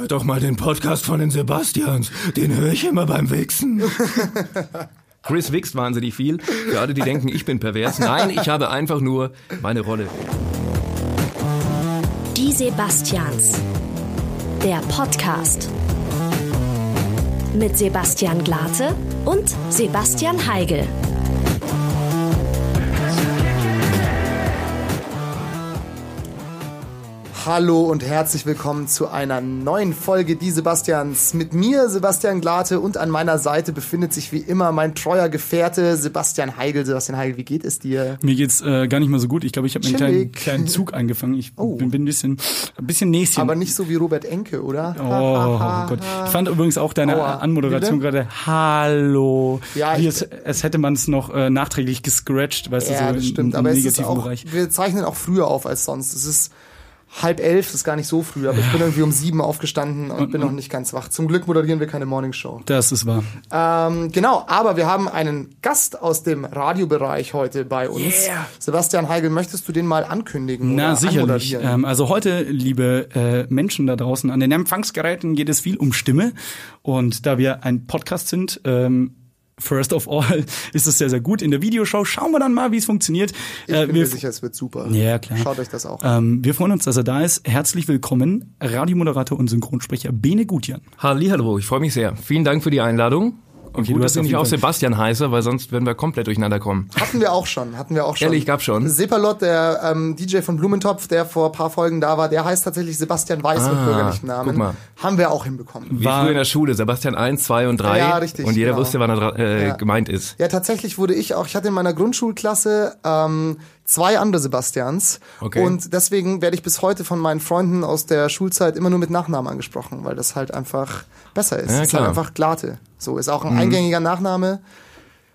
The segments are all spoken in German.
Hör doch mal den Podcast von den Sebastians. Den höre ich immer beim Wichsen. Chris wichst wahnsinnig viel. Für alle, die denken, ich bin pervers. Nein, ich habe einfach nur meine Rolle. Die Sebastians. Der Podcast. Mit Sebastian Glate und Sebastian Heigel. Hallo und herzlich willkommen zu einer neuen Folge Die Sebastians. Mit mir, Sebastian Glate, und an meiner Seite befindet sich wie immer mein treuer Gefährte Sebastian Heigel. Sebastian Heigel, wie geht es dir? Mir geht's äh, gar nicht mal so gut. Ich glaube, ich habe einen kleinen, kleinen Zug angefangen. Ich Oh. bin, bin ein bisschen, ein bisschen Näschen. Aber nicht so wie Robert Enke, oder? Oh, oh Gott. Ich fand übrigens auch deine Aua. Anmoderation gerade Hallo. Ja, Wie es, es hätte man es noch äh, nachträglich gescratcht, weißt Ja, du, so das im, stimmt. im Aber es ist negativen auch, Bereich. wir zeichnen auch früher auf als sonst. Es ist halb elf, ist gar nicht so früh, aber ich bin irgendwie um sieben aufgestanden und bin noch nicht ganz wach. Zum Glück moderieren wir keine Morningshow. Das ist wahr. Ähm, genau, aber wir haben einen Gast aus dem Radiobereich heute bei uns. Yeah. Sebastian Heigel, möchtest du den mal ankündigen Na, oder sicherlich. Ähm, also heute, liebe äh, Menschen da draußen an den Empfangsgeräten, geht es viel um Stimme. Und da wir ein Podcast sind, ähm, First of all, ist es sehr, sehr gut. In der Videoshow schauen wir dann mal, wie es funktioniert. Ich Äh, bin wir mir sicher, es wird super. Ja, klar. Schaut euch das auch an. Ähm, wir freuen uns, dass er da ist. Herzlich willkommen, Radiomoderator und Synchronsprecher Bene Gutjan. Hallo, ich freue mich sehr. Vielen Dank für die Einladung. Und Okay, gut, du dass hast nicht auch Sebastian heiße, weil sonst würden wir komplett durcheinander kommen. Hatten wir auch schon, hatten wir auch schon. Ehrlich, gab's schon? Sepalot, der ähm, DJ von Blumentopf, der vor ein paar Folgen da war, der heißt tatsächlich Sebastian Weiß mit Ah, bürgerlichen Namen. guck mal. Haben wir auch hinbekommen. Wie War- früher in der Schule, Sebastian 1, 2 und 3. Ja, richtig, Und jeder genau. wusste, wann er äh, Ja. gemeint ist. Ja, tatsächlich wurde ich auch, ich hatte in meiner Grundschulklasse ähm, zwei andere Sebastians. Okay. Und deswegen werde ich bis heute von meinen Freunden aus der Schulzeit immer nur mit Nachnamen angesprochen, weil das halt einfach besser ist. Ja, ist klar. Mhm. halt einfach Glate. So, ist auch ein eingängiger Nachname.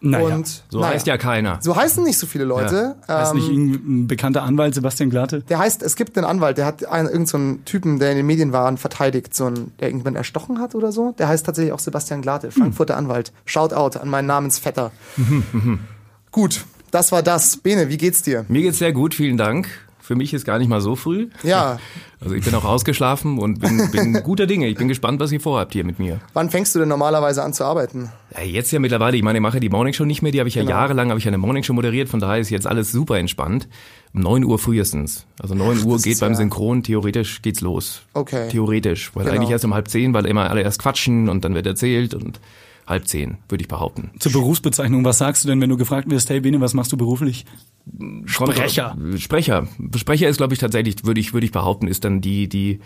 Naja, und So naja. heißt ja keiner. So heißen nicht so viele Leute. heißt Ähm, nicht irgendein bekannter Anwalt Sebastian Glate? Der heißt, es gibt einen Anwalt, der hat einen, irgendeinen so einen Typen, der in den Medien war und verteidigt, so einen, der irgendwann erstochen hat oder so. Der heißt tatsächlich auch Sebastian Glate, Frankfurter Anwalt. Shout out an meinen Namensvetter. Gut, das war das. Bene, wie geht's dir? Mir geht's sehr gut, vielen Dank. Für mich ist gar nicht mal so früh. Ja. Also ich bin auch ausgeschlafen und bin, bin guter Dinge. Ich bin gespannt, was ihr vorhabt hier mit mir. Wann fängst du denn normalerweise an zu arbeiten? Ja, jetzt ja mittlerweile, ich meine, ich mache die Morningshow nicht mehr, die habe ich ja Genau. jahrelang, habe ich eine Morningshow moderiert, von daher ist jetzt alles super entspannt. Um 9 Uhr frühestens. Also 9 Uhr das geht beim ja- Synchron, theoretisch geht's los. Okay. Theoretisch, weil Genau. eigentlich erst um halb zehn, weil immer alle erst quatschen und dann wird erzählt und halb zehn, würde ich behaupten. Zur Berufsbezeichnung, was sagst du denn, wenn du gefragt wirst, hey Bene, was machst du beruflich? Sprecher. Sprecher. Sprecher ist, glaube ich, tatsächlich, würde ich, würde ich behaupten, ist dann die, die,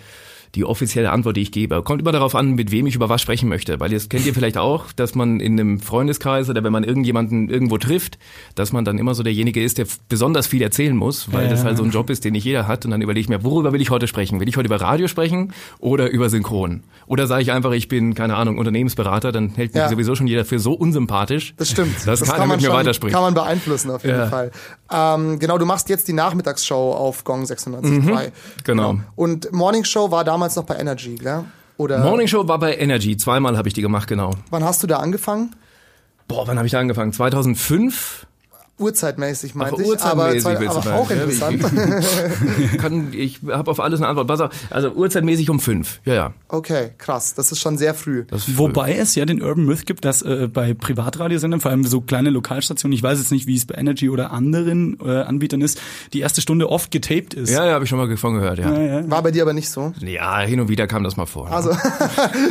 die offizielle Antwort, die ich gebe. Kommt immer darauf an, mit wem ich über was sprechen möchte. Weil das kennt ihr vielleicht auch, dass man in einem Freundeskreis oder wenn man irgendjemanden irgendwo trifft, dass man dann immer so derjenige ist, der besonders viel erzählen muss, weil Ja. das halt so ein Job ist, den nicht jeder hat. Und dann überlege ich mir, worüber will ich heute sprechen? Will ich heute über Radio sprechen oder über Synchron? Oder sage ich einfach, ich bin, keine Ahnung, Unternehmensberater, dann hält mich Ja. sowieso schon jeder für so unsympathisch, Das stimmt. dass keiner mit mir schon, weiterspricht. Kann man beeinflussen auf jeden Ja. Fall. Ähm, genau, du machst jetzt die Nachmittagsshow auf Gong 96.3. genau. Und Morning Show war damals noch bei Energy, gell? Oder Morning Show war bei Energy, zweimal habe ich die gemacht, genau. wann hast du da angefangen? Boah, wann habe ich da angefangen? 2005? Uhrzeitmäßig meinte Ach, ich, uhrzeitmäßig aber, du aber auch interessant. Kann, ich habe auf alles eine Antwort. Pass auf, also uhrzeitmäßig um fünf. Ja, ja. Okay, krass, das ist schon sehr früh. Das ist Wobei es ja den Urban Myth gibt, dass äh, bei Privatradiosendern, vor allem so kleine Lokalstationen, ich weiß jetzt nicht, wie es bei Energy oder anderen äh, Anbietern ist, die erste Stunde oft getaped ist. Ja, ja, habe ich schon mal von gehört, ja. Ja, ja. War bei dir aber nicht so. Ja, hin und wieder kam das mal vor. Also,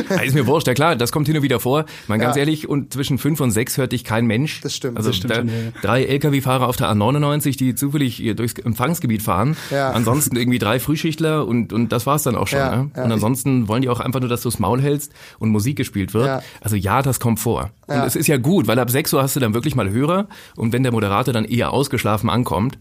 Ja, ist mir wurscht, ja klar, das kommt hin und wieder vor. Man ganz Ja. ehrlich, und zwischen fünf und sechs hört dich kein Mensch. Das stimmt, Also das stimmt da, schon, drei LKW-Fahrer auf der A99, die zufällig durchs Empfangsgebiet fahren. Ja. Ansonsten irgendwie drei Frühschichtler und, und das war's dann auch schon. Ja, ne? Und ansonsten wollen die auch einfach nur, dass du das Maul hältst und Musik gespielt wird. Also ja, das kommt vor. Und es ist ja gut, weil ab sechs Uhr hast du dann wirklich mal Hörer und wenn der Moderator dann eher ausgeschlafen ankommt,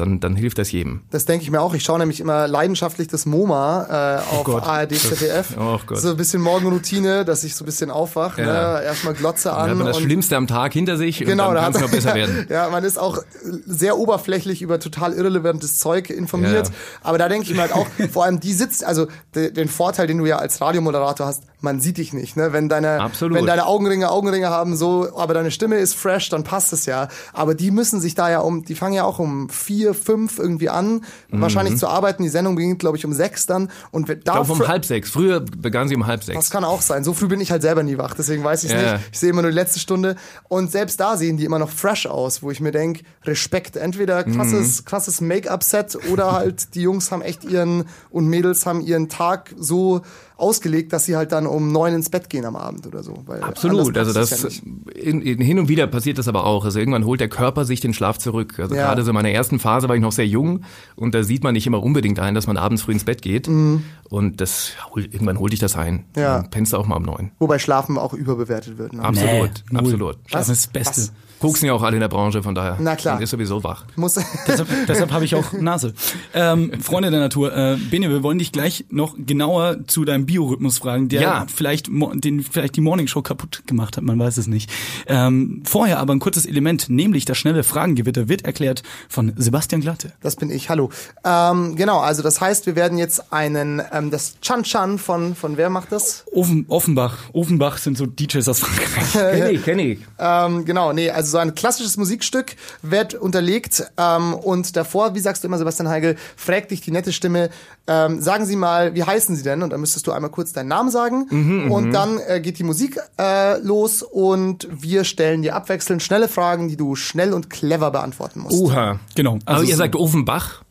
dann, dann hilft das jedem. das denke ich mir auch. Ich schaue nämlich immer leidenschaftlich das MoMA äh, auf Gott. ARD, ZDF. Oh Gott. So ein bisschen Morgenroutine, dass ich so ein bisschen aufwache. Ja. Ne? Erstmal Glotze Dann an. hat man das Schlimmste am Tag hinter sich Genau, und da dann kann es noch besser werden. Ja, man ist auch sehr oberflächlich über total irrelevantes Zeug informiert. Ja. Aber da denke ich mir halt auch, vor allem die sitzt, also de, den Vorteil, den du ja als Radiomoderator hast, man sieht dich nicht. Ne? Wenn deine, Absolut. wenn deine Augenringe Augenringe haben, so, aber deine Stimme ist fresh, dann passt es ja. Aber die müssen sich da ja um, die fangen ja auch um vier vier, fünf irgendwie an, wahrscheinlich zu arbeiten. Die Sendung beginnt, glaube ich, um sechs dann. Und Ich glaube um halb sechs. Früher begann sie um halb sechs. das kann auch sein. So früh bin ich halt selber nie wach, deswegen weiß ich es Ja. nicht. Ich sehe immer nur die letzte Stunde. Und selbst da sehen die immer noch fresh aus, wo ich mir denke, Respekt. Entweder Mhm. krasses, krasses Make-up-Set oder halt die Jungs haben echt ihren und Mädels haben ihren Tag so ausgelegt, dass sie halt dann um neun ins Bett gehen am Abend oder so. Absolut, also das ja in, in, hin und wieder passiert das aber auch. Also irgendwann holt der Körper sich den Schlaf zurück. Also Ja. gerade so in meiner ersten Phase war ich noch sehr jung und da sieht man nicht immer unbedingt ein, dass man abends früh ins Bett geht. Und das irgendwann holt dich das ein. Mhm. Ja. Dann pennst du auch mal um neun. Wobei Schlafen auch überbewertet wird. Ne? Absolut, null. absolut. Das ist das Beste. Was? Koksen ja auch alle in der Branche, von daher. Na klar. Man ist sowieso wach. Muss Deshalb, deshalb habe ich auch Nase. Ähm, Freunde der Natur, äh, Bene, wir wollen dich gleich noch genauer zu deinem Biorhythmus fragen, der Ja. vielleicht den vielleicht die Morningshow kaputt gemacht hat, man weiß es nicht. Ähm, vorher aber ein kurzes Element, nämlich das schnelle Fragengewitter wird erklärt von Sebastian Glatte. Das bin ich, hallo. Ähm, genau, also das heißt, wir werden jetzt einen, ähm, das Chan Chan von, von wer macht das? Offen, Offenbach, Offenbach sind so DJs aus Frankreich. Kenn ich, kenn ich. Ähm, genau, nee, also so ein klassisches Musikstück wird unterlegt ähm, und davor, wie sagst du immer, Sebastian Heigel, fragt dich die nette Stimme, ähm, sagen Sie mal, wie heißen Sie denn? Und dann müsstest du einmal kurz deinen Namen sagen Mhm, und dann äh, geht die Musik äh, los und wir stellen dir abwechselnd schnelle Fragen, die du schnell und clever beantworten musst. Uha. Genau. Also Also ihr sagt Offenbach?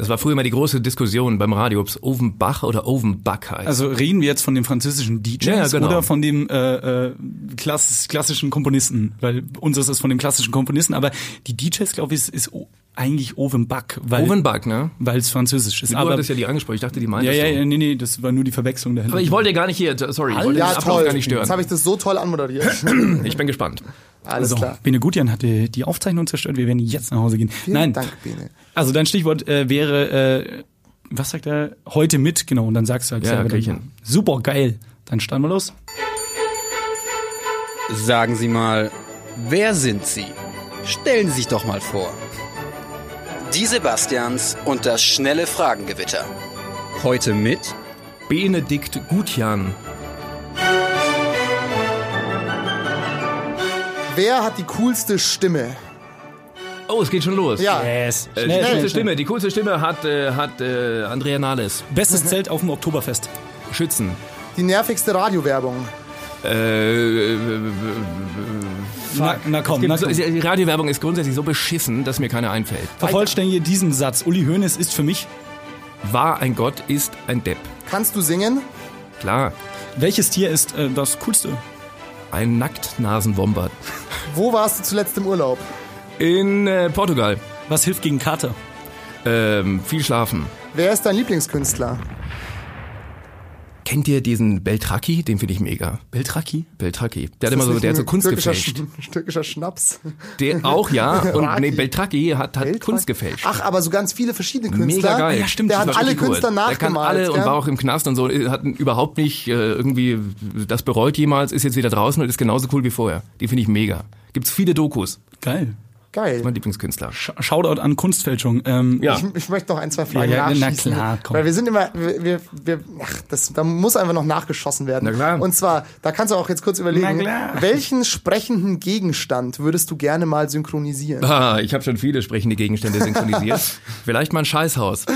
Das war früher mal die große Diskussion beim Radio, ob es Offenbach oder Offenbach heißt. Also reden wir jetzt von den französischen DJs Ja, ja, genau. oder von dem äh, äh, klass klassischen Komponisten? Weil unseres ist von dem klassischen Komponisten, aber die DJs, glaube ich, ist, ist eigentlich Offenbach, weil Offenbach, ne? weil es französisch ist. Du aber hattest ja die angesprochen, ich dachte, die ja, meintest ja, du. ja, nee, nee, das war nur die Verwechslung dahinter. Aber ich wollte gar nicht hier, sorry, ich wollte Ja, den Ablauf toll. gar nicht Jetzt habe stören. ich das so toll anmoderiert. Ich bin gespannt. Alles so, klar. Bene Gutjan hatte die Aufzeichnung zerstört. Wir werden jetzt nach Hause gehen. Vielen Nein, Dank, Bene. also dein Stichwort äh, wäre, äh, was sagt er? Heute mit, genau. Und dann sagst du halt Ja, selber. hin. Super geil. Dann starten wir los. Sagen Sie mal, wer sind Sie? Stellen Sie sich doch mal vor. Die Sebastians und das schnelle Fragengewitter. Heute mit Benedikt Gutjan. Wer hat die coolste Stimme? Oh, es geht schon los. Ja, Yes. Äh, die coolste Stimme, die coolste Stimme hat, äh, hat äh, Andrea Nahles. Bestes Zelt auf dem Oktoberfest. Schützen. die nervigste Radiowerbung. Äh, äh, Na, na komm, na so, komm. die Radiowerbung ist grundsätzlich so beschissen, dass mir keine einfällt. Vervollständige diesen Satz. Uli Hoeneß ist für mich. War ein Gott, ist ein Depp. Kannst du singen? Klar. Welches Tier ist äh, das coolste? Ein Nacktnasenwombat. Wo warst du zuletzt im Urlaub? In äh, Portugal. Was hilft gegen Kater? Ähm, viel schlafen. Wer ist dein Lieblingskünstler? Kennt ihr diesen Beltraki? Den finde ich mega. Beltraki? Beltraki. Der hat immer so, der hat so Kunst türkischer, gefälscht. Sch- türkischer Schnaps. Der auch, ja. Und Raki. nee, Beltraki hat, hat Beltraki. Kunst gefälscht. Ach, aber so ganz viele verschiedene Künstler. Mega geil. Ja, stimmt, Der das hat alle Künstler cool. Der kann nachgemalt. alle und war auch im Knast und so, hat überhaupt nicht äh, irgendwie das bereut jemals, ist jetzt wieder draußen und ist genauso cool wie vorher. Die finde ich mega. Gibt's viele Dokus. Geil. Geil. Mein Lieblingskünstler. Sch Shoutout an Kunstfälschung. Ähm, Ja. Ich, ich möchte noch ein, zwei Fragen Ja, ja, na nachschießen. klar, komm. Weil wir sind immer, wir, wir, wir ach, das, da muss einfach noch nachgeschossen werden. Na klar. Und zwar, da kannst du auch jetzt kurz überlegen, Na welchen sprechenden Gegenstand würdest du gerne mal synchronisieren? Ah, ich habe schon viele sprechende Gegenstände synchronisiert. Vielleicht mal ein Scheißhaus.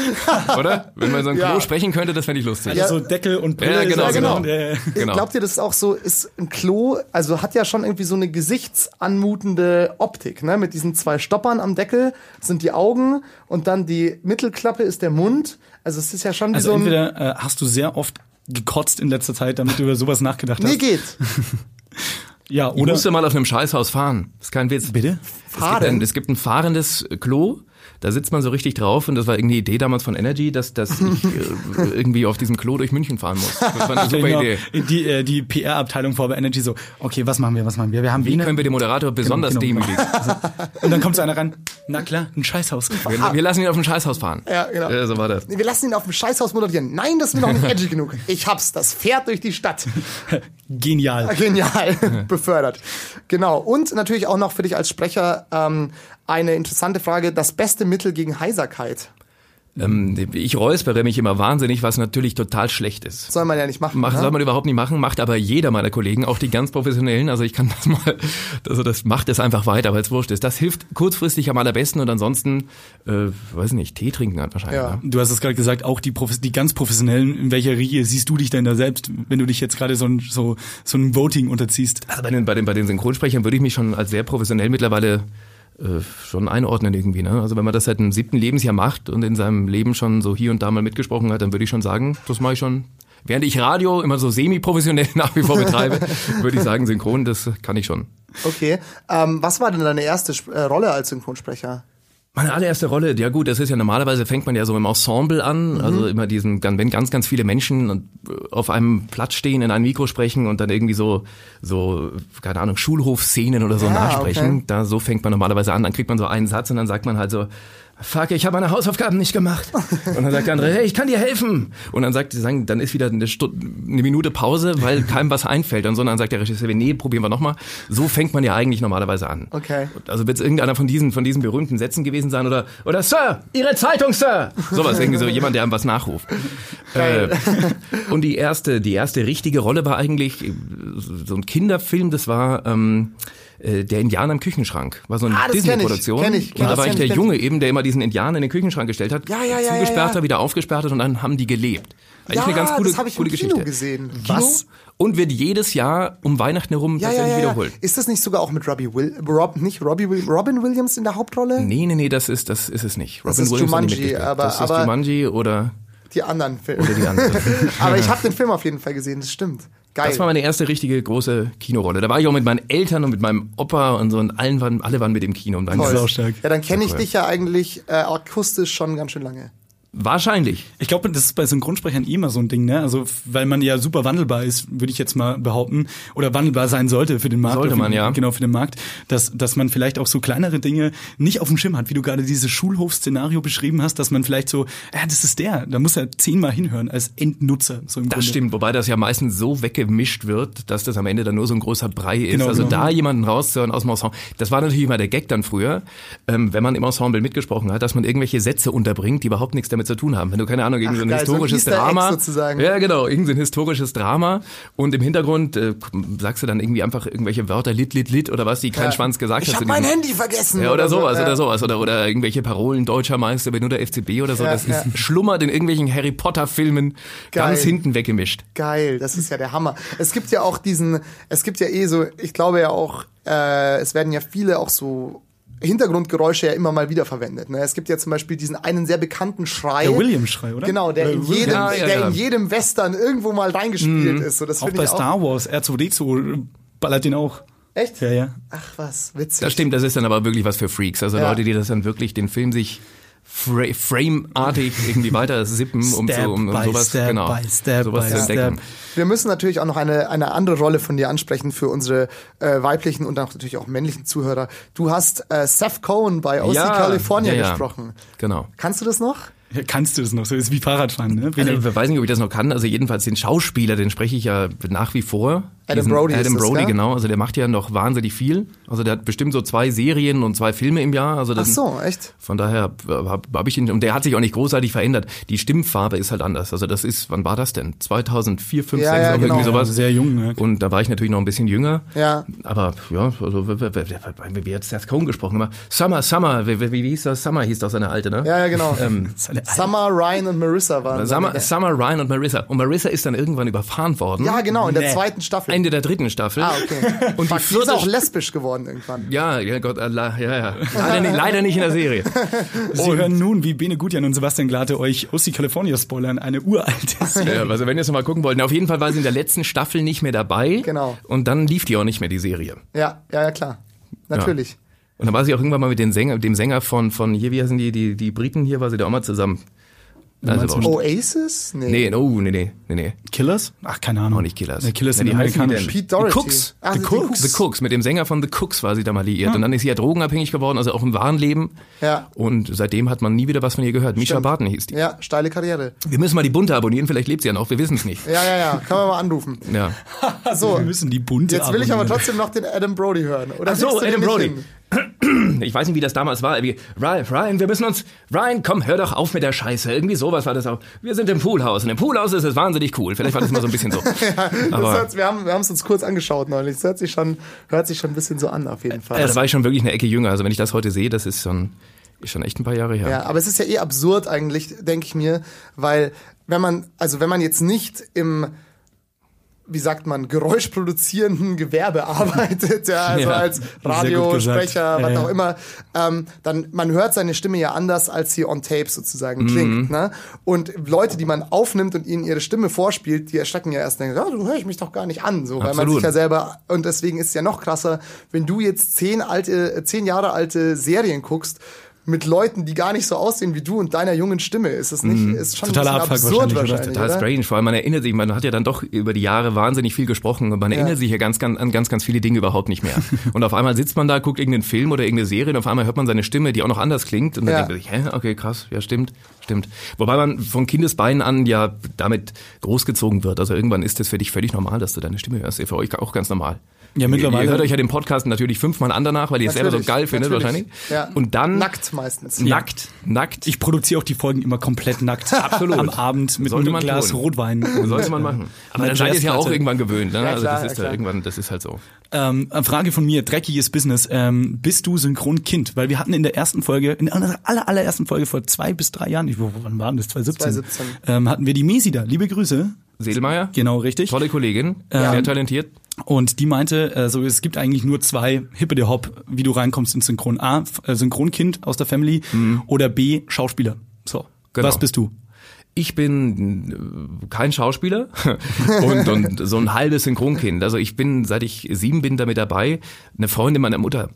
Oder? Wenn man so ein Klo Ja. sprechen könnte, das fände ich lustig. Also so Deckel und Brille. Ja, genau, ist genau. und, äh, Genau. Glaubt ihr, das ist auch so, ist ein Klo, also hat ja schon irgendwie so eine gesichtsanmutende Optik, ne? Mit diesen zwei Stoppern am Deckel sind die Augen und dann die Mittelklappe ist der Mund. Also es ist ja schon wie Also so ein. entweder äh, hast du sehr oft gekotzt in letzter Zeit, damit du über sowas nachgedacht hast. Nee, geht. Ja, oder? musste mal auf einem Scheißhaus fahren. Das ist kein Witz. Bitte? Es gibt, ein, es gibt ein fahrendes Klo, da sitzt man so richtig drauf und das war irgendwie die Idee damals von Energy, dass, dass ich äh, irgendwie auf diesem Klo durch München fahren muss. Das war eine super Genau, Idee. Die, äh, die PR-Abteilung vor bei Energy so, okay, was machen wir, was machen wir? Wir haben Wie Wiener. können wir den Moderator besonders genau, genau. demütigen? Und dann kommt so einer ran, na klar, ein Scheißhaus. Wir, wir lassen ihn auf ein Scheißhaus fahren. Ja, genau. Äh, so war das. Wir lassen ihn auf dem Scheißhaus moderieren. Nein, das ist mir noch nicht edgy genug. Ich hab's, das fährt durch die Stadt. Genial. Genial, befördert. Genau. Und natürlich auch noch für dich als Sprecher ähm, eine interessante Frage. Das beste Mittel gegen Heiserkeit. Ähm, ich räuspere mich immer wahnsinnig, was natürlich total schlecht ist. Soll man ja nicht machen. Macht, ne? Soll man überhaupt nicht machen, macht aber jeder meiner Kollegen, auch die ganz professionellen. Also ich kann das mal, also das macht es einfach weiter, weil es wurscht ist. Das hilft kurzfristig am allerbesten und ansonsten, äh, weiß nicht, Tee trinken halt wahrscheinlich. Ja. Ne? Du hast es gerade gesagt, auch die, Profes die ganz professionellen, in welcher Riege siehst du dich denn da selbst, wenn du dich jetzt gerade so ein, so, so ein Voting unterziehst? Also bei den, bei den, bei den Synchronsprechern würde ich mich schon als sehr professionell mittlerweile äh, schon einordnen irgendwie. Ne? Also wenn man das seit dem siebten Lebensjahr macht und in seinem Leben schon so hier und da mal mitgesprochen hat, dann würde ich schon sagen, das mache ich schon. Während ich Radio immer so semi-professionell nach wie vor betreibe, würde ich sagen, synchron, das kann ich schon. Okay. Ähm, was war denn deine erste äh, Rolle als Synchronsprecher? Meine allererste Rolle, ja gut, das ist ja normalerweise fängt man ja so im Ensemble an, also immer diesen, wenn ganz, ganz viele Menschen äh, auf einem Platz stehen, in einem Mikro sprechen und dann irgendwie so, so, keine Ahnung, Schulhofszenen oder so Ja, nachsprechen. okay. Da so fängt man normalerweise an, dann kriegt man so einen Satz und dann sagt man halt so, Fuck, ich habe meine Hausaufgaben nicht gemacht. Und dann sagt der andere, hey, ich kann dir helfen. Und dann sagt, sagen, dann ist wieder eine, Stunde, eine Minute Pause, weil keinem was einfällt. Und so, dann sagt der Regisseur, nee, probieren wir nochmal. So fängt man ja eigentlich normalerweise an. Okay. Also wird es irgendeiner von diesen, von diesen berühmten Sätzen gewesen sein oder, oder Sir, Ihre Zeitung, Sir. Sowas, irgendwie so jemand, der einem was nachruft. Äh, und die erste, die erste richtige Rolle war eigentlich so ein Kinderfilm, das war, ähm, äh, der Indianer im Küchenschrank. War so eine Ah, das kenn ich, Disney-Produktion. kenn ich, kenn Und da das, war ich der ich, Junge eben, der immer diesen Indianer in den Küchenschrank gestellt hat. Ja, ja, ja, ja, Zugesperrt ja. hat, wieder aufgesperrt hat und dann haben die gelebt. Eigentlich Ja, eine ganz coole, das habe ich coole im Kino Geschichte. gesehen. Kino Was? Und wird jedes Jahr um Weihnachten herum Ja, ja, tatsächlich ja, ja. wiederholt. Ist das nicht sogar auch mit Robbie Will, Rob, nicht Robbie Will, Robin Williams in der Hauptrolle? Nee, nee, nee, das ist, das ist es nicht. Das Robin ist Williams hat Jumanji, nicht aber- das ist aber- Jumanji oder, Die anderen Filme. oder die andere. Aber ich habe den Film auf jeden Fall gesehen, das stimmt. Geil. Das war meine erste richtige große Kinorolle. Da war ich auch mit meinen Eltern und mit meinem Opa und so und allen waren, alle waren mit im Kino. Und dann Toll. Sau stark. Ja, dann kenne ich cool. dich ja eigentlich äh, akustisch schon ganz schön lange. Wahrscheinlich. Ich glaube, das ist bei Synchronsprechern eh immer so ein Ding, ne? Also, weil man ja super wandelbar ist, würde ich jetzt mal behaupten, oder wandelbar sein sollte für den Markt. Sollte man, ja. Genau, für den Markt, dass, dass man vielleicht auch so kleinere Dinge nicht auf dem Schirm hat, wie du gerade dieses Schulhof-Szenario beschrieben hast, dass man vielleicht so, ja, das ist der, da muss er zehnmal hinhören als Endnutzer, so im Das Grunde. stimmt, wobei das ja meistens so weggemischt wird, dass das am Ende dann nur so ein großer Brei ist. Genau, also genau. da jemanden rauszuhören aus dem Ensemble, das war natürlich immer der Gag dann früher, ähm, wenn man im Ensemble mitgesprochen hat, dass man irgendwelche Sätze unterbringt, die überhaupt nichts damit zu tun haben. Wenn du keine Ahnung, irgend Ach, so ein geil, so historisches Egg Drama, sozusagen. ja genau, irgend so ein historisches Drama und im Hintergrund äh, sagst du dann irgendwie einfach irgendwelche Wörter, lit, lit, lit oder was, die kein Schwanz gesagt Ich hat. habe zu mein Handy vergessen. Ja, oder sowas, so. oder Ja. sowas. Oder, oder irgendwelche Parolen, deutscher Meister, der FCB oder so. Ja, das ja. ist schlummert in irgendwelchen Harry Potter-Filmen ganz hinten weggemischt. Geil, das ist ja der Hammer. Es gibt ja auch diesen, es gibt ja eh so, ich glaube ja auch, äh, es werden ja viele auch so Hintergrundgeräusche ja immer mal wieder verwendet. Ne? Es gibt ja zum Beispiel diesen einen sehr bekannten Schrei. Der William-Schrei, oder? Genau, der in jedem, Ja, ja, der ja. in jedem Western irgendwo mal reingespielt Mhm. ist. So, das Auch bei ich auch. Star Wars, R2D2 ballert den auch. Echt? Ja, ja. Ach was, witzig. Das stimmt, das ist dann aber wirklich was für Freaks. Also Ja. Leute, die das dann wirklich den Film sich fra frameartig irgendwie weiter sippen, um, so, um, um sowas, step genau, by step sowas by zu entdecken. step. Wir müssen natürlich auch noch eine, eine andere Rolle von dir ansprechen für unsere äh, weiblichen und auch natürlich auch männlichen Zuhörer. Du hast äh, Seth Cohen bei OC California ja, ja. gesprochen. Genau. Kannst du das noch? Ja, kannst du das noch? So ist wie Fahrradfahren, ne? Also, ich weiß nicht, ob ich das noch kann. Also jedenfalls den Schauspieler, den spreche ich ja nach wie vor. Adam Brody ist Adam das, Brody, gell? genau. Also der macht ja noch wahnsinnig viel. Also der hat bestimmt so zwei Serien und zwei Filme im Jahr. Also Ach das, so, echt? Von daher habe hab ich ihn, und der hat sich auch nicht großartig verändert. Die Stimmfarbe ist halt anders. Also das ist, wann war das denn? 2004, 5, Ja, 6, ja, irgendwie genau. sowas. sehr jung, ne? Und da war ich natürlich noch ein bisschen jünger. Ja. Aber ja, also wie, hat Seth Cohen gesprochen? Immer Summer, Summer, wie, wie, hieß das? Summer hieß doch seine alte, ne? Ja, ja, genau. Ähm, Summer, Ryan und Marissa waren. Summer, Summer, Ryan und Marissa. Und Marissa ist dann irgendwann überfahren worden. ja, genau, in der Nee. zweiten Staffel. Ende der dritten Staffel. ah, okay. Und die Fuck, die ist vierte auch lesbisch geworden irgendwann. Ja, ja Gott, Allah, ja, ja. Leider nicht, leider nicht in der Serie. Sie hören nun, wie Bene Gutjan und Sebastian Glate euch OC California spoilern, eine uralte Serie. Ja, also wenn ihr es noch mal gucken wollt. Auf jeden Fall war sie in der letzten Staffel nicht mehr dabei. Genau. Und dann lief die auch nicht mehr, die Serie. Ja, ja, ja, klar. Natürlich. Und dann war sie auch irgendwann mal mit dem Sänger, dem Sänger von, von hier, wie heißen die, die, die Briten hier, war sie da auch mal zusammen. Also Oasis? Nee. Nee, oh, nee, nee, nee, nee. Killers? Ach, keine Ahnung. Auch nicht Killers. Nee, Killers sind Nee, die amerikanischen. Pete Doherty. The Cooks. Ach, The die Cooks. Cooks. The Cooks. Mit dem Sänger von The Cooks war sie da mal liiert. Und dann ist sie ja drogenabhängig geworden, also auch im wahren Leben. Ja. Und seitdem hat man nie wieder was von ihr gehört. Misha. Barton hieß die. Ja, steile Karriere. Wir müssen mal die Bunte abonnieren, vielleicht lebt sie ja noch, wir wissen es nicht. Ja, ja, ja. Kann man mal anrufen. Ja. So, Wir müssen die bunte jetzt will ich aber abonnieren. trotzdem noch den Adam Brody hören. Oder Ach so, Adam Brody. hin? Ich weiß nicht, wie das damals war. Wie, Ryan, Ryan, wir müssen uns, Ryan, komm, hör doch auf mit der Scheiße. Irgendwie sowas war das auch. Wir sind im Poolhaus und im Poolhaus ist es wahnsinnig cool. Vielleicht war das mal so ein bisschen so. Das hört, wir haben wir es uns kurz angeschaut neulich. Das hört sich schon hört sich schon ein bisschen so an auf jeden Fall. ja, da war ich schon wirklich eine Ecke jünger. Also wenn ich das heute sehe, das ist schon, ist schon echt ein paar Jahre her. Ja, aber es ist ja eh absurd eigentlich, denke ich mir, weil wenn man, also wenn man jetzt nicht im, wie sagt man, geräuschproduzierenden Gewerbe arbeitet, ja, also Ja, als Radiosprecher, was Ja, auch immer, ähm, dann man hört seine Stimme ja anders, als sie on tape sozusagen Mhm. klingt. Ne? Und Leute, die man aufnimmt und ihnen ihre Stimme vorspielt, die erschrecken ja erst denken, ja, du höre ich mich doch gar nicht an, so, weil man sich ja selber und deswegen ist es ja noch krasser, wenn du jetzt zehn alte, äh, zehn Jahre alte Serien guckst mit Leuten, die gar nicht so aussehen wie du und deiner jungen Stimme. Ist es nicht, ist schon Totaler ein Abfuck absurd wahrscheinlich, wahrscheinlich, Total strange, vor allem man erinnert sich, man hat ja dann doch über die Jahre wahnsinnig viel gesprochen und man erinnert sich ja ganz, ganz, an ganz, ganz viele Dinge überhaupt nicht mehr. und auf einmal sitzt man da, guckt irgendeinen Film oder irgendeine Serie und auf einmal hört man seine Stimme, die auch noch anders klingt und dann Ja. denkt man sich, hä, okay, krass, ja stimmt, stimmt. Wobei man von Kindesbeinen an ja damit großgezogen wird. Also irgendwann ist es für dich völlig normal, dass du deine Stimme hörst. Ist für euch auch ganz normal. Ja, mittlerweile- Ihr hört euch ja den Podcast natürlich fünfmal an danach, weil ihr es selber so geil findet natürlich. wahrscheinlich. Ja. Und dann Nackt meistens. nackt, nackt. Ich produziere auch die Folgen immer komplett nackt. Absolut. Am Abend mit Sollte einem Glas tun. Rotwein. sollte man machen. Aber dann seid ihr es ja auch irgendwann gewöhnt. Ne? also klar, das ist ja, ja klar. irgendwann, das ist halt so. Ähm, eine Frage von mir, dreckiges Business. Ähm, bist du Synchronkind? Weil wir hatten in der ersten Folge, in der aller, allerersten Folge vor zwei bis drei Jahren, ich, wo- wann waren das? 2017? 2017. Ähm, hatten wir die Mesi da. Liebe Grüße. Sedelmeier, Genau, richtig. tolle Kollegin, sehr talentiert. Und die meinte, also es gibt eigentlich nur zwei Hippe de Hop, wie du reinkommst ins Synchron. A, äh, Synchronkind aus der Family oder B, Schauspieler. So. Mhm. Genau. Was bist du? Ich bin äh, kein Schauspieler und, und so ein halbes Synchronkind. Also ich bin, seit ich sieben bin, damit dabei. Eine Freundin meiner Mutter.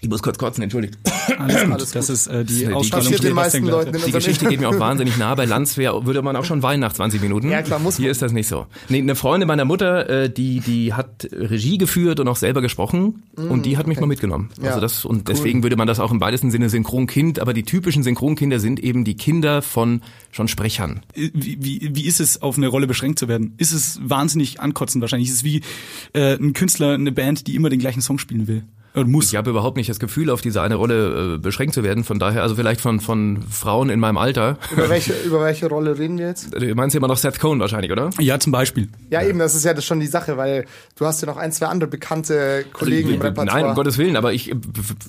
Ich muss kurz kotzen, entschuldigt. Alles. Alles das gut. ist äh, die Die Ausstrahlung meisten Sebastian Leuten Die Geschichte geht mir auch wahnsinnig nah. Bei Landswehr würde man auch schon weinen nach 20 Minuten. Ja, klar, muss man. Hier ist das nicht so. Nee, eine Freundin meiner Mutter, äh, die, die hat Regie geführt und auch selber gesprochen und die hat mich mal mitgenommen. Ja, Also das, und deswegen würde man das auch im weitesten Sinne Synchronkind, aber die typischen Synchronkinder sind eben die Kinder von schon Sprechern. Wie, wie, wie ist es, auf eine Rolle beschränkt zu werden? Ist es wahnsinnig ankotzen wahrscheinlich? Ist es wie äh, ein Künstler, eine Band, die immer den gleichen Song spielen will? Oder muss? Ich habe überhaupt nicht das Gefühl, auf diese eine Rolle äh, beschränkt zu werden. Von daher, also vielleicht von, von Frauen in meinem Alter. Über welche, über welche Rolle reden wir jetzt? Du meinst immer noch Seth Cohen wahrscheinlich, oder? Ja, zum Beispiel. Ja, eben, das ist ja das schon die Sache, weil du hast ja noch ein, zwei andere bekannte Kollegen im Repertoire. Nein, um Gottes Willen, aber ich, äh,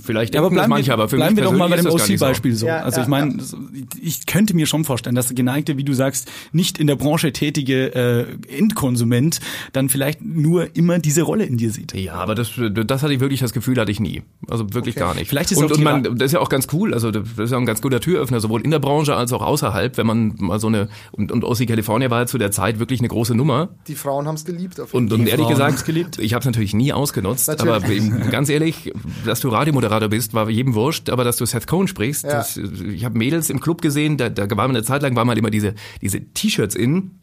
vielleicht Ja, aber bleiben, manche, wir, aber für bleiben mich wir doch mal bei dem OC-Beispiel so. Ja, also ja, ich meine, so, ich könnte mir schon vorstellen, dass der geneigte, wie du sagst, nicht in der Branche tätige äh, Endkonsument dann vielleicht nur immer diese Rolle in dir sieht. So. Ja, aber das, das hatte ich wirklich das Gefühl, hatte ich nie. Also wirklich Okay. gar nicht. Vielleicht ist und, und man, das ist ja auch ganz cool. Also das ist ja ein ganz guter Türöffner, sowohl in der Branche als auch außerhalb, wenn man mal so eine und, und OC California war ja zu der Zeit wirklich eine große Nummer. Die Frauen haben es geliebt. Auf jeden Und, und ehrlich Frauen gesagt, geliebt. ich habe es natürlich nie ausgenutzt, Natürlich. aber ganz ehrlich, dass du Radiomoderator bist, war jedem wurscht, aber dass du Seth Cohen sprichst, Ja. das, ich habe Mädels im Club gesehen, da, da war eine Zeit lang, war mal immer diese, diese T-Shirts in,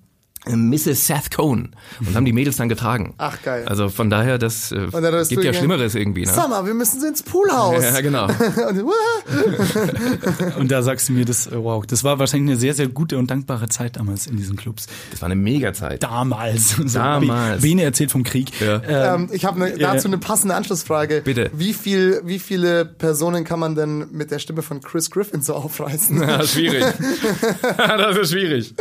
Mrs. Seth Cohen und haben die Mädels dann getragen. Ach, geil. Also von daher, das äh, gibt ja Schlimmeres irgendwie. Ne? Sag mal, wir müssen ins Poolhaus. Ja, genau. Und? Und da sagst du mir, das, äh, wow, das war wahrscheinlich eine sehr, sehr gute und dankbare Zeit damals in diesen Clubs. Das war eine Mega-Zeit. Damals. So, Damals. Bene erzählt vom Krieg. Ja. ähm, ich habe ne, dazu eine passende Anschlussfrage. Bitte. Wie viel, wie viele Personen kann man denn mit der Stimme von Chris Griffin so aufreißen? Ja, schwierig. das ist schwierig.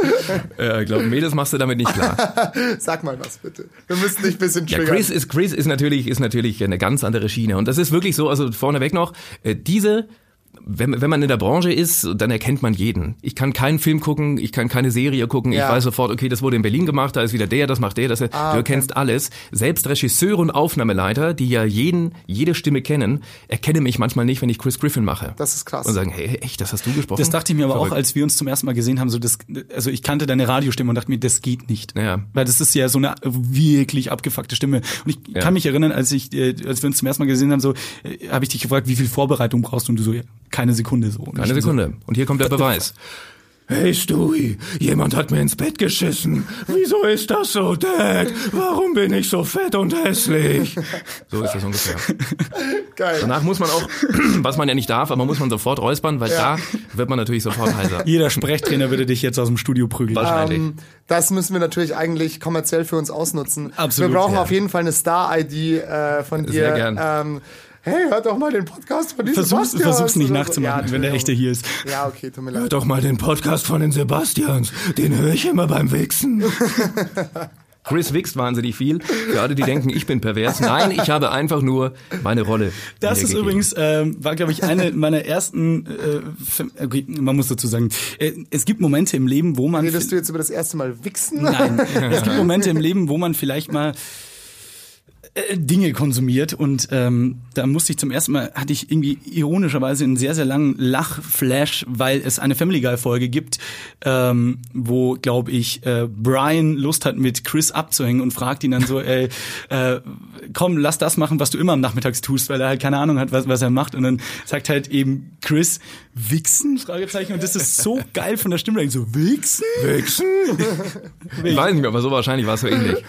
Ja, ich glaube, Mädels machst du damit nicht klar. Sag mal was bitte. Wir müssen dich ein bisschen Ja, triggern. Chris ist, Chris ist natürlich, ist natürlich eine ganz andere Schiene. Und das ist wirklich so, also vorneweg noch, äh, diese, wenn, wenn man in der Branche ist, dann erkennt man jeden. Ich kann keinen Film gucken, ich kann keine Serie gucken, Ja. ich weiß sofort, okay, das wurde in Berlin gemacht, da ist wieder der, das macht der, das, du Ah, okay. erkennst alles. Selbst Regisseure und Aufnahmeleiter, die ja jeden, jede Stimme kennen, erkennen mich manchmal nicht, wenn ich Chris Griffin mache. Das ist krass. Und sagen, hey, echt, das hast du gesprochen? Das dachte ich mir aber Verrückt. auch, als wir uns zum ersten Mal gesehen haben, so das, also ich kannte deine Radiostimme und dachte mir, das geht nicht. Ja. Weil das ist ja so eine wirklich abgefuckte Stimme. Und ich Ja. kann mich erinnern, als ich, äh, als wir uns zum ersten Mal gesehen haben, so, äh, habe ich dich gefragt, wie viel Vorbereitung brauchst du? Und du so, ja, keine Sekunde so. Und Eine ich so, Sekunde. Und hier kommt der Beweis. Hey Stewie, jemand hat mir ins Bett geschissen. Wieso ist das so, Dad? Warum bin ich so fett und hässlich? So ist das ungefähr. Geil. Danach muss man auch, was man ja nicht darf, aber muss man sofort räuspern, weil Ja. da wird man natürlich sofort heiser. Jeder Sprechtrainer würde dich jetzt aus dem Studio prügeln. Wahrscheinlich. Ähm, das müssen wir natürlich eigentlich kommerziell für uns ausnutzen. Absolut, Wir brauchen ja. auf jeden Fall eine Star-ID äh, von dir. Sehr gern. Ähm, hey, hört doch mal den Podcast von diesem Versuch's, Sebastians versuch's nicht nachzumachen, Ja, wenn der echte hier ist. Ja, okay, tut mir Hört leid. doch mal den Podcast von den Sebastians. Den höre ich immer beim Wichsen. Chris wichst wahnsinnig viel. Für alle, die denken, ich bin pervers. Nein, ich habe einfach nur meine Rolle. Das ist wiedergegeben. übrigens, ähm, war glaube ich eine meiner ersten, äh, okay, man muss dazu sagen, äh, es gibt Momente im Leben, wo man... Redest du jetzt über das erste Mal wichsen? Nein, es gibt Momente im Leben, wo man vielleicht mal äh, Dinge konsumiert und ähm, da musste ich zum ersten Mal, hatte ich irgendwie ironischerweise einen sehr, sehr langen Lachflash, weil es eine Family Guy Folge gibt, ähm, wo, glaube ich, äh, Brian Lust hat, mit Chris abzuhängen und fragt ihn dann so, ey, äh, komm, lass das machen, was du immer am Nachmittags tust, weil er halt keine Ahnung hat, was, was er macht und dann sagt halt eben Chris, Wichsen? Fragezeichen und das ist so geil von der Stimme, so Wichsen? Wichsen? Ich weiß nicht mehr, aber so wahrscheinlich war es so ähnlich.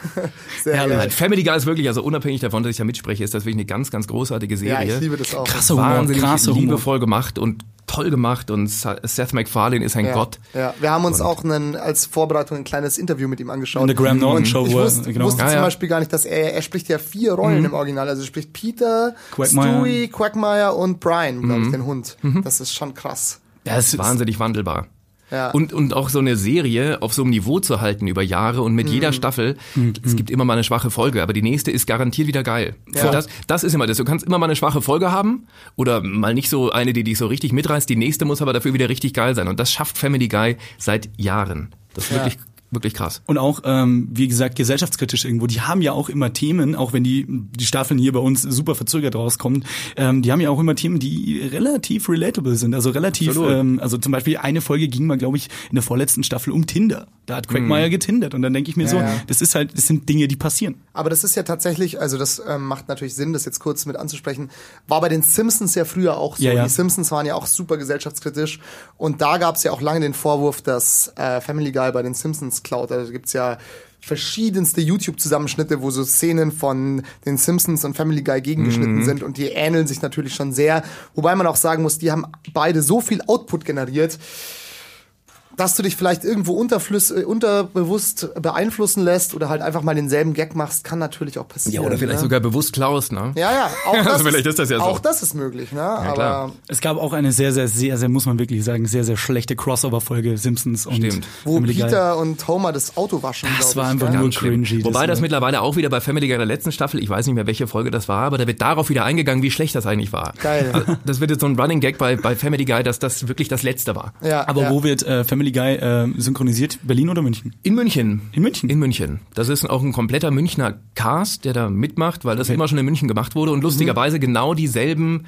Sehr geil. Family Guy ist wirklich, also unabhängig davon, dass ich da mitspreche, ist das wirklich eine ganz, ganz großartige Ja, Serie. ich liebe das auch. Krasser Humor, Wahnsinnig krasser Humor. liebevoll gemacht und toll gemacht und Seth MacFarlane ist ein Ja, Gott. ja, wir haben uns auch einen, als Vorbereitung ein kleines Interview mit ihm angeschaut. In der Graham Norton Und Show, Ich wusste, genau. wusste Ja, zum ja. Beispiel gar nicht, dass er, er spricht ja vier Rollen im Original. Also er spricht Peter, Quagmire. Stewie, Quagmire und Brian, glaube ich, den Hund. Das ist schon krass. Ja, es ist Wahnsinnig wandelbar. Ja. Und, und auch so eine Serie auf so einem Niveau zu halten über Jahre und mit Mhm. jeder Staffel, es gibt immer mal eine schwache Folge, aber die nächste ist garantiert wieder geil. Ja. Das, das ist immer das. Du kannst immer mal eine schwache Folge haben oder mal nicht so eine, die dich so richtig mitreißt. Die nächste muss aber dafür wieder richtig geil sein. Und das schafft Family Guy seit Jahren. Das ist Ja. wirklich, wirklich krass. Und auch, ähm, wie gesagt, gesellschaftskritisch irgendwo. Die haben ja auch immer Themen, auch wenn die, die Staffeln hier bei uns super verzögert rauskommen, ähm, die haben ja auch immer Themen, die relativ relatable sind. Also relativ, Absolut. ähm, also zum Beispiel eine Folge ging mal, glaube ich, in der vorletzten Staffel um Tinder. Da hat Quagmire getindert. Und dann denke ich mir so, ja. das ist halt, das sind Dinge, die passieren. Aber das ist ja tatsächlich, also das ähm, macht natürlich Sinn, das jetzt kurz mit anzusprechen. War bei den Simpsons ja früher auch so. Ja, ja. Die Simpsons waren ja auch super gesellschaftskritisch. Und da gab es ja auch lange den Vorwurf, dass äh, Family Guy bei den Simpsons klaut. Also gibt's ja verschiedenste YouTube-Zusammenschnitte, wo so Szenen von den Simpsons und Family Guy gegengeschnitten sind und die ähneln sich natürlich schon sehr. Wobei man auch sagen muss, die haben beide so viel Output generiert, dass du dich vielleicht irgendwo unterflüss, äh, unterbewusst beeinflussen lässt oder halt einfach mal denselben Gag machst, kann natürlich auch passieren. Ja, oder vielleicht ne? sogar bewusst klaust, ne? Ja, ja, auch das, Also vielleicht ist das ja so. auch das ist möglich, ne? klar. Aber Es gab auch eine sehr, sehr, sehr, sehr, muss man wirklich sagen, sehr, sehr schlechte Crossover-Folge Simpsons und Stimmt. wo Family Guy. Peter und Homer das Auto waschen, Das war ich, einfach gell? nur Ganz schlimm. cringy. Wobei das war- mittlerweile auch wieder bei Family Guy in der letzten Staffel, ich weiß nicht mehr, welche Folge das war, aber da wird darauf wieder eingegangen, wie schlecht das eigentlich war. Geil. Also, Das wird jetzt so ein Running Gag bei, bei Family Guy, dass das wirklich das letzte war. Ja, Aber ja. wo wird äh, Family Guy äh, synchronisiert? Berlin oder München? In München. In München? In München. Das ist auch ein kompletter Münchner Cast, der da mitmacht, weil das immer schon in München gemacht wurde und lustigerweise genau dieselben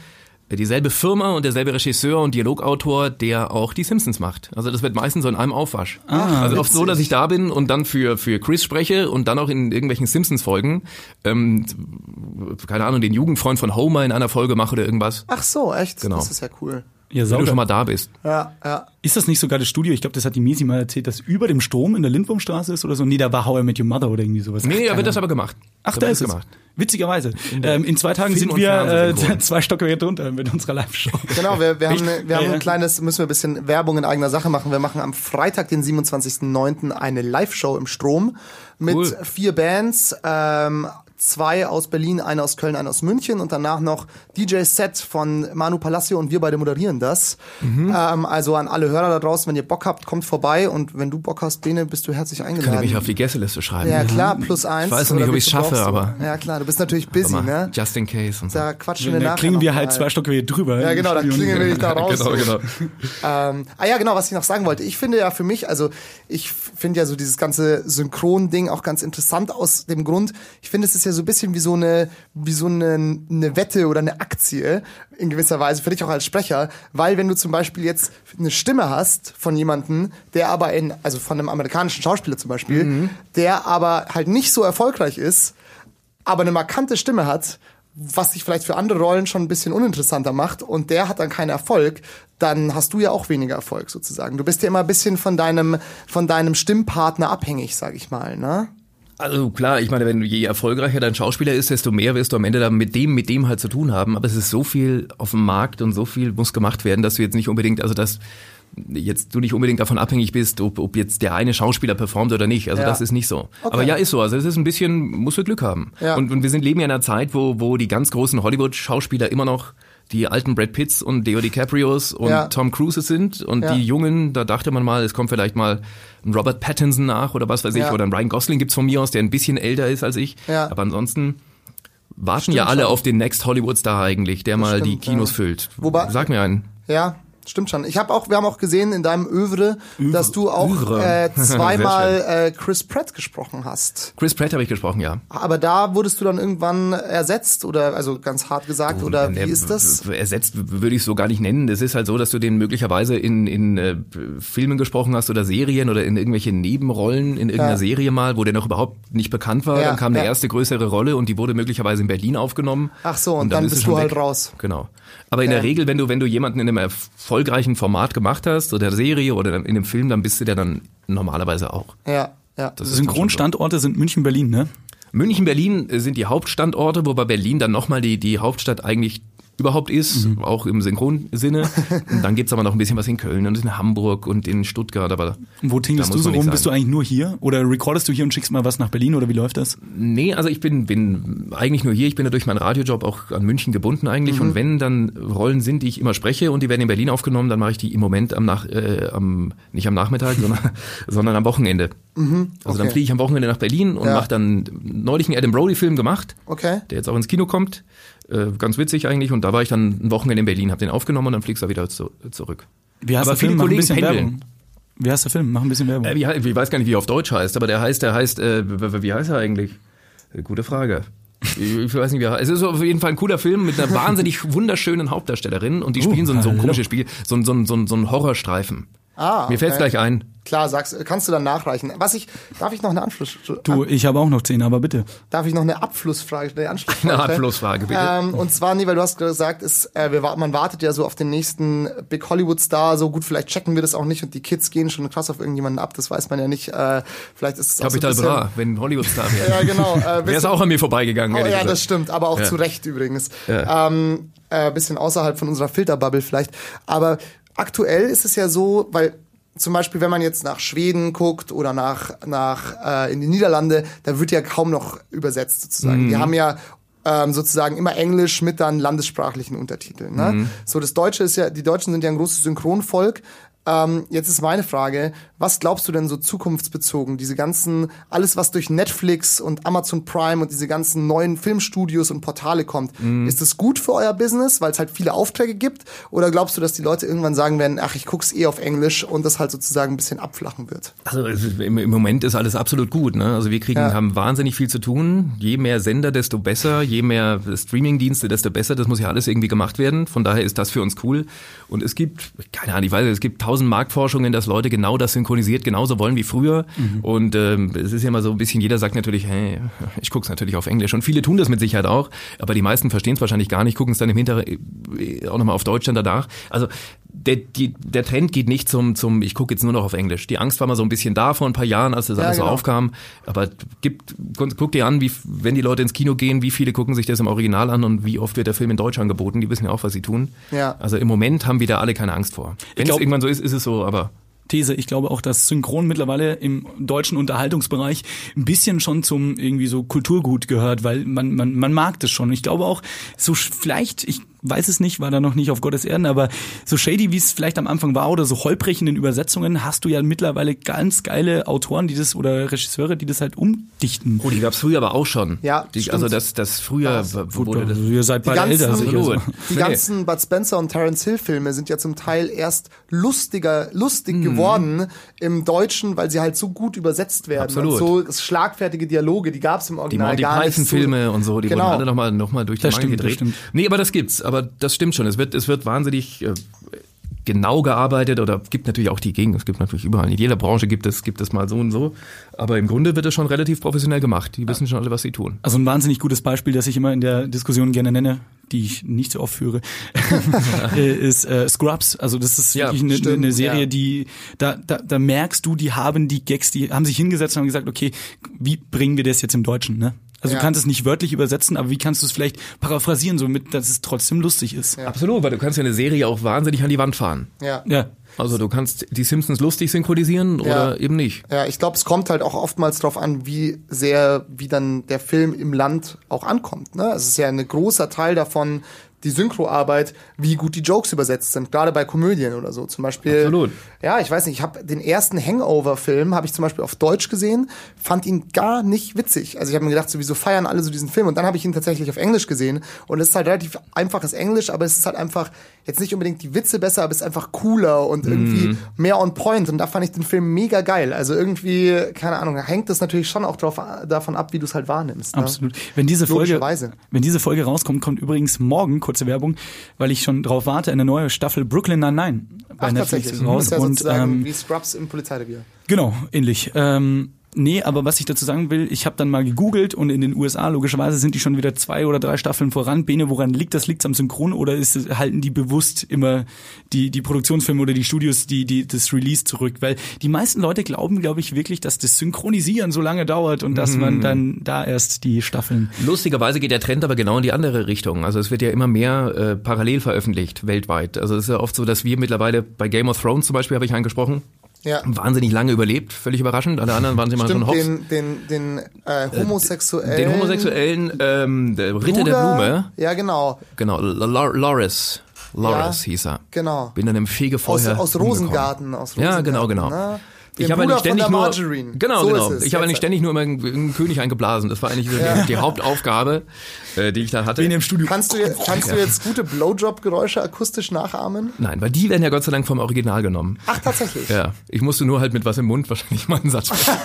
äh, dieselbe Firma und derselbe Regisseur und Dialogautor, der auch die Simpsons macht. Also das wird meistens so in einem Aufwasch. also oft so, dass ich da bin und dann für für Chris spreche und dann auch in irgendwelchen Simpsons Folgen, ähm, keine Ahnung, den Jugendfreund von Homer in einer Folge mache oder irgendwas. Ach so, echt? Genau. Das ist ja cool. Ja, Wenn du schon mal da bist. Ja, ja. Ist das nicht sogar das Studio? Ich glaube, das hat die Misi mal erzählt, dass über dem Strom in der Lindwurmstraße ist oder so. Nee, da war How I Met Your Mother oder irgendwie sowas. Nee, Ach, da wird das aber gemacht. Ach, da wird ist es. Witzigerweise. In, ähm, in zwei Tagen Film- sind wir äh, zwei Stockwerke drunter mit unserer Live-Show. Genau, wir, wir haben, eine, wir haben ein kleines, müssen wir ein bisschen Werbung in eigener Sache machen. Wir machen am Freitag, den 27.09. eine Live-Show im Strom mit Cool. vier Bands, ähm, zwei aus Berlin, eine aus Köln, eine aus München und danach noch DJ-Set von Manu Palacio und wir beide moderieren das. Mhm. Ähm, also an alle Hörer da draußen, wenn ihr Bock habt, kommt vorbei und wenn du Bock hast, Bene, bist du herzlich Kann ich eingeladen. mich auf die Gästeliste schreiben. ja klar, plus eins. Ich weiß noch nicht, ob wie viel schaffe, aber- Ja klar, du bist natürlich busy, ne? Just in case und so. Da quatschen wir Da nachher klingen wir halt zwei Stockwerke drüber. Ja, genau, da Studio. klingeln wir nicht da raus. Genau, genau. Ähm, ah ja, genau, was ich noch sagen wollte. Ich finde ja für mich, also ich finde ja so dieses ganze Synchron-Ding auch ganz interessant aus dem Grund, ich finde, es ist ja so ein bisschen wie so eine, wie so eine, eine Wette oder eine Aktie in gewisser Weise, für dich auch als Sprecher, weil wenn du zum Beispiel jetzt eine Stimme hast von jemandem, der aber in, also von einem amerikanischen Schauspieler zum Beispiel, der aber halt nicht so erfolgreich ist, aber eine markante Stimme hat, was sich vielleicht für andere Rollen schon ein bisschen uninteressanter macht und der hat dann keinen Erfolg, dann hast du ja auch weniger Erfolg sozusagen. Du bist ja immer ein bisschen von deinem von deinem Stimmpartner abhängig, sag ich mal, ne? Also klar, ich meine, wenn je erfolgreicher dein Schauspieler ist, desto mehr wirst du am Ende dann mit dem, mit dem halt zu tun haben. Aber es ist so viel auf dem Markt und so viel muss gemacht werden, dass du jetzt nicht unbedingt, also das jetzt du nicht unbedingt davon abhängig bist, ob, ob jetzt der eine Schauspieler performt oder nicht. Also Ja. das ist nicht so. Okay. Aber ja, ist so. Also es ist ein bisschen, musst du Glück haben. Ja. Und, und wir sind leben ja in einer Zeit, wo, wo die ganz großen Hollywood-Schauspieler immer noch die alten Brad Pitts und Leo DiCaprios und Ja. Tom Cruises sind und Ja. die Jungen, da dachte man mal, es kommt vielleicht mal ein Robert Pattinson nach oder was weiß ich, Ja. oder ein Ryan Gosling gibt's von mir aus, der ein bisschen älter ist als ich. Aber ansonsten warten Stimmt ja alle schon. auf den Next Hollywood Star eigentlich, der mal die stimmt, Kinos ja. füllt. Wobei- Sag mir einen. Ja, stimmt schon. Ich habe auch, wir haben auch gesehen in deinem Övre, dass du auch äh, zweimal äh, Chris Pratt gesprochen hast. Chris Pratt habe ich gesprochen, ja. Aber da wurdest du dann irgendwann ersetzt oder also ganz hart gesagt oder wie Der ist das? Ersetzt würde ich so gar nicht nennen. Es ist halt so, dass du den möglicherweise in, in äh, Filmen gesprochen hast oder Serien oder in irgendwelche Nebenrollen in irgendeiner Ja. Serie mal, wo der noch überhaupt nicht bekannt war. Ja, dann kam eine ja. erste größere Rolle und die wurde möglicherweise in Berlin aufgenommen. Ach so, und dann ist bist schon du halt weg. raus. Genau. Aber in der. Regel, wenn du, wenn du jemanden in einem erfolgreichen Format gemacht hast oder Serie oder in einem Film, dann bist du der dann normalerweise auch. Ja, ja. Das Synchronstandorte sind München, Berlin, ne? München, Berlin sind die Hauptstandorte, wobei Berlin dann nochmal die, die Hauptstadt eigentlich überhaupt ist, Mhm. auch im Synchronsinne. Und dann gibt's aber noch ein bisschen was in Köln und in Hamburg und in Stuttgart, aber Wo tingelst du so rum? Bist du eigentlich nur hier? Oder recordest du hier und schickst mal was nach Berlin oder wie läuft das? Nee, also ich bin, bin eigentlich nur hier. Ich bin ja durch meinen Radiojob auch an München gebunden eigentlich. Mhm. Und wenn dann Rollen sind, die ich immer spreche und die werden in Berlin aufgenommen, dann mache ich die im Moment am Nach, äh, am, nicht am Nachmittag, sondern, sondern am Wochenende. Also dann fliege ich am Wochenende nach Berlin und Ja. mache dann neulich einen Adam Brody-Film gemacht. Okay. der jetzt auch ins Kino kommt. Äh, ganz witzig eigentlich. Und da war ich dann ein Wochenende in Berlin, habe den aufgenommen und dann fliegst du wieder zu, zurück. Wie heißt Aber der Film? viele Mach ein Kollegen bisschen pendeln. Werbung. Wie heißt der Film? Mach ein bisschen Werbung. Äh, wie, ich weiß gar nicht, wie er auf Deutsch heißt, aber der heißt, der heißt, äh, wie heißt er eigentlich? Äh, Gute Frage. Ich weiß nicht, wie er heißt. Es ist auf jeden Fall ein cooler Film mit einer wahnsinnig wunderschönen Hauptdarstellerin und die Oh, spielen so ein, so ein hallo. komisches Spiel, so ein, so ein, so ein, so ein Horrorstreifen. Ah, Mir fällt's okay. gleich ein. Klar, sagst, kannst du dann nachreichen. Was ich, darf ich noch eine Anschluss, du, ich habe auch noch zehn, aber bitte. darf ich noch eine Abflussfrage, eine Anschlussfrage? Eine? Abflussfrage, bitte. Ähm, und zwar, nee, weil du hast gesagt, ist, äh, wir, man wartet ja so auf den nächsten Big Hollywood Star, so gut, vielleicht checken wir das auch nicht und die Kids gehen schon krass auf irgendjemanden ab, das weiß man ja nicht. Äh, vielleicht ist es so Capital bisschen, Bra, wenn Hollywood-Star wäre. Ja, genau. Äh, Wäre es auch an mir vorbeigegangen. Oh, ja, gesagt. das stimmt, aber auch Ja. zu Recht übrigens. Ja. Ähm, äh, bisschen außerhalb von unserer Filterbubble vielleicht. Aber aktuell ist es ja so, weil zum Beispiel, wenn man jetzt nach Schweden guckt oder nach, nach äh, in die Niederlande, da wird ja kaum noch übersetzt sozusagen. Mhm. Die haben ja ähm, sozusagen immer Englisch mit dann landessprachlichen Untertiteln. Ne? Mhm. So, das Deutsche ist ja, die Deutschen sind ja ein großes Synchronvolk. Ähm, jetzt ist meine Frage, was glaubst du denn so zukunftsbezogen? Diese ganzen, alles was durch Netflix und Amazon Prime und diese ganzen neuen Filmstudios und Portale kommt, Mhm. ist das gut für euer Business, weil es halt viele Aufträge gibt? Oder glaubst du, dass die Leute irgendwann sagen werden, ach, ich guck's eh auf Englisch und das halt sozusagen ein bisschen abflachen wird? Also im, im Moment ist alles absolut gut. Ne? Also wir kriegen, Ja. haben wahnsinnig viel zu tun. Je mehr Sender, desto besser. Je mehr Streamingdienste, desto besser. Das muss ja alles irgendwie gemacht werden. Von daher ist das für uns cool. Und es gibt, keine Ahnung, ich weiß, es gibt tausend Marktforschungen, dass Leute genau das synchronisiert genauso wollen wie früher. Und ähm, es ist ja immer so ein bisschen, jeder sagt natürlich, hey, ich guck's natürlich auf Englisch. Und viele tun das mit Sicherheit auch. Aber die meisten verstehen es wahrscheinlich gar nicht, gucken es dann im Hintergrund auch nochmal auf Deutsch dann danach. Also der, die, der Trend geht nicht zum, zum ich gucke jetzt nur noch auf Englisch. Die Angst war mal so ein bisschen da vor ein paar Jahren, als das Ja, alles so genau. aufkam. Aber gibt, guck dir an, wie, wenn die Leute ins Kino gehen, wie viele gucken sich das im Original an und wie oft wird der Film in Deutsch angeboten. Die wissen ja auch, was sie tun. Ja. Also im Moment haben wir da alle keine Angst vor. Wenn es irgendwann so ist, ist es so, aber These. Ich glaube auch, dass Synchron mittlerweile im deutschen Unterhaltungsbereich ein bisschen schon zum irgendwie so Kulturgut gehört, weil man, man, man mag das schon. Ich glaube auch, so vielleicht, ich weiß es nicht, war da noch nicht auf Gottes Erden, aber so shady, wie es vielleicht am Anfang war oder so holprig in den Übersetzungen, hast du ja mittlerweile ganz geile Autoren, die das oder Regisseure, die das halt umdichten. oh, die gab's früher aber auch schon. Ja, die, stimmt. also das, das früher wo wurde das. Ihr seid beide ganzen- älter. sicher. Absolut. Die Nee. ganzen Bud Spencer und Terence Hill Filme sind ja zum Teil erst lustiger, lustig Mhm. geworden im Deutschen, weil sie halt so gut übersetzt werden. Absolut. Und so schlagfertige Dialoge, die gab's im Die Original Monty gar nicht. Python Filme und so, die Genau. wurden alle nochmal noch mal durch die Das Mangel stimmt, das gedreht. stimmt. Nee, aber das gibt's. Aber das stimmt schon. Es wird, es wird wahnsinnig äh, genau gearbeitet oder gibt natürlich auch die Gegen. Es gibt natürlich überall. In jeder Branche gibt es, gibt es mal so und so. Aber im Grunde wird es schon relativ professionell gemacht. Die wissen schon alle, was sie tun. Also ein wahnsinnig gutes Beispiel, das ich immer in der Diskussion gerne nenne, die ich nicht so oft führe, ist äh, Scrubs. Also das ist Ja, wirklich eine, stimmt, eine Serie, ja. die da, da, da merkst du, die haben die Gags, die haben sich hingesetzt und haben gesagt, okay, wie bringen wir das jetzt im Deutschen? Ne? Also Ja. du kannst es nicht wörtlich übersetzen, aber wie kannst du es vielleicht paraphrasieren, so mit, dass es trotzdem lustig ist. Ja. Absolut, weil du kannst ja eine Serie auch wahnsinnig an die Wand fahren. Ja. Ja. Also du kannst die Simpsons lustig synchronisieren oder Ja. eben nicht. Ja, ich glaube, es kommt halt auch oftmals drauf an, wie sehr, wie dann der Film im Land auch ankommt. Ne? Es ist ja ein großer Teil davon, die Synchroarbeit, wie gut die Jokes übersetzt sind, gerade bei Komödien oder so. Zum Beispiel. Absolut. Ja, ich weiß nicht, ich habe den ersten Hangover-Film, habe ich zum Beispiel auf Deutsch gesehen, fand ihn gar nicht witzig. Also ich habe mir gedacht, sowieso feiern alle so diesen Film und dann habe ich ihn tatsächlich auf Englisch gesehen und es ist halt relativ einfaches Englisch, aber es ist halt einfach jetzt nicht unbedingt die Witze besser, aber es ist einfach cooler und irgendwie Mhm. mehr on point und da fand ich den Film mega geil. Also irgendwie, keine Ahnung, hängt das natürlich schon auch drauf, davon ab, wie du es halt wahrnimmst. Ne? Absolut. Wenn diese Folge, wenn diese Folge rauskommt, kommt übrigens morgen kurze Werbung, weil ich schon drauf warte, eine neue Staffel Brooklyn Nine-Nine bei Ach, Netflix tatsächlich. ist raus. Das ist ja und ähm, wie Scrubs im Polizeirevier. Genau, ähnlich. Ähm, nee, aber was ich dazu sagen will, ich habe dann mal gegoogelt und in den USA logischerweise sind die schon wieder zwei oder drei Staffeln voran. Bene, woran liegt das? Liegt am Synchron oder ist, halten die bewusst immer die, die Produktionsfirmen oder die Studios die, die, das Release zurück? Weil die meisten Leute glauben, glaube ich, wirklich, dass das Synchronisieren so lange dauert und dass man dann da erst die Staffeln. Lustigerweise geht der Trend aber genau in die andere Richtung. Also es wird ja immer mehr äh, parallel veröffentlicht weltweit. Also es ist ja oft so, dass wir mittlerweile bei Game of Thrones zum Beispiel habe ich angesprochen, Ja. wahnsinnig lange überlebt, völlig überraschend. Alle anderen waren sie mal schon Stimmt, hops. den, den, den äh, homosexuellen. Den homosexuellen ähm, der Ritter der Blume, Ja, genau. genau, Loris, Loris Ja, hieß er. Genau. Bin dann im Aus, Fegefeuer aus umgekommen. Rosengarten. Aus Ja, Rosengarten, genau, genau. Ne? Ich habe eigentlich ständig nur Margarine. genau, so genau. Ist es Ich habe jetzt. ständig nur immer einen, einen König eingeblasen. Das war eigentlich so die, die Hauptaufgabe, äh, die ich da hatte. Bene im Studio. Kannst du, jetzt- kannst du jetzt gute Blowjob-Geräusche akustisch nachahmen? Nein, weil die werden ja Gott sei Dank vom Original genommen. Ach, tatsächlich. Ja, ich musste nur halt mit was im Mund wahrscheinlich meinen Satz sprechen.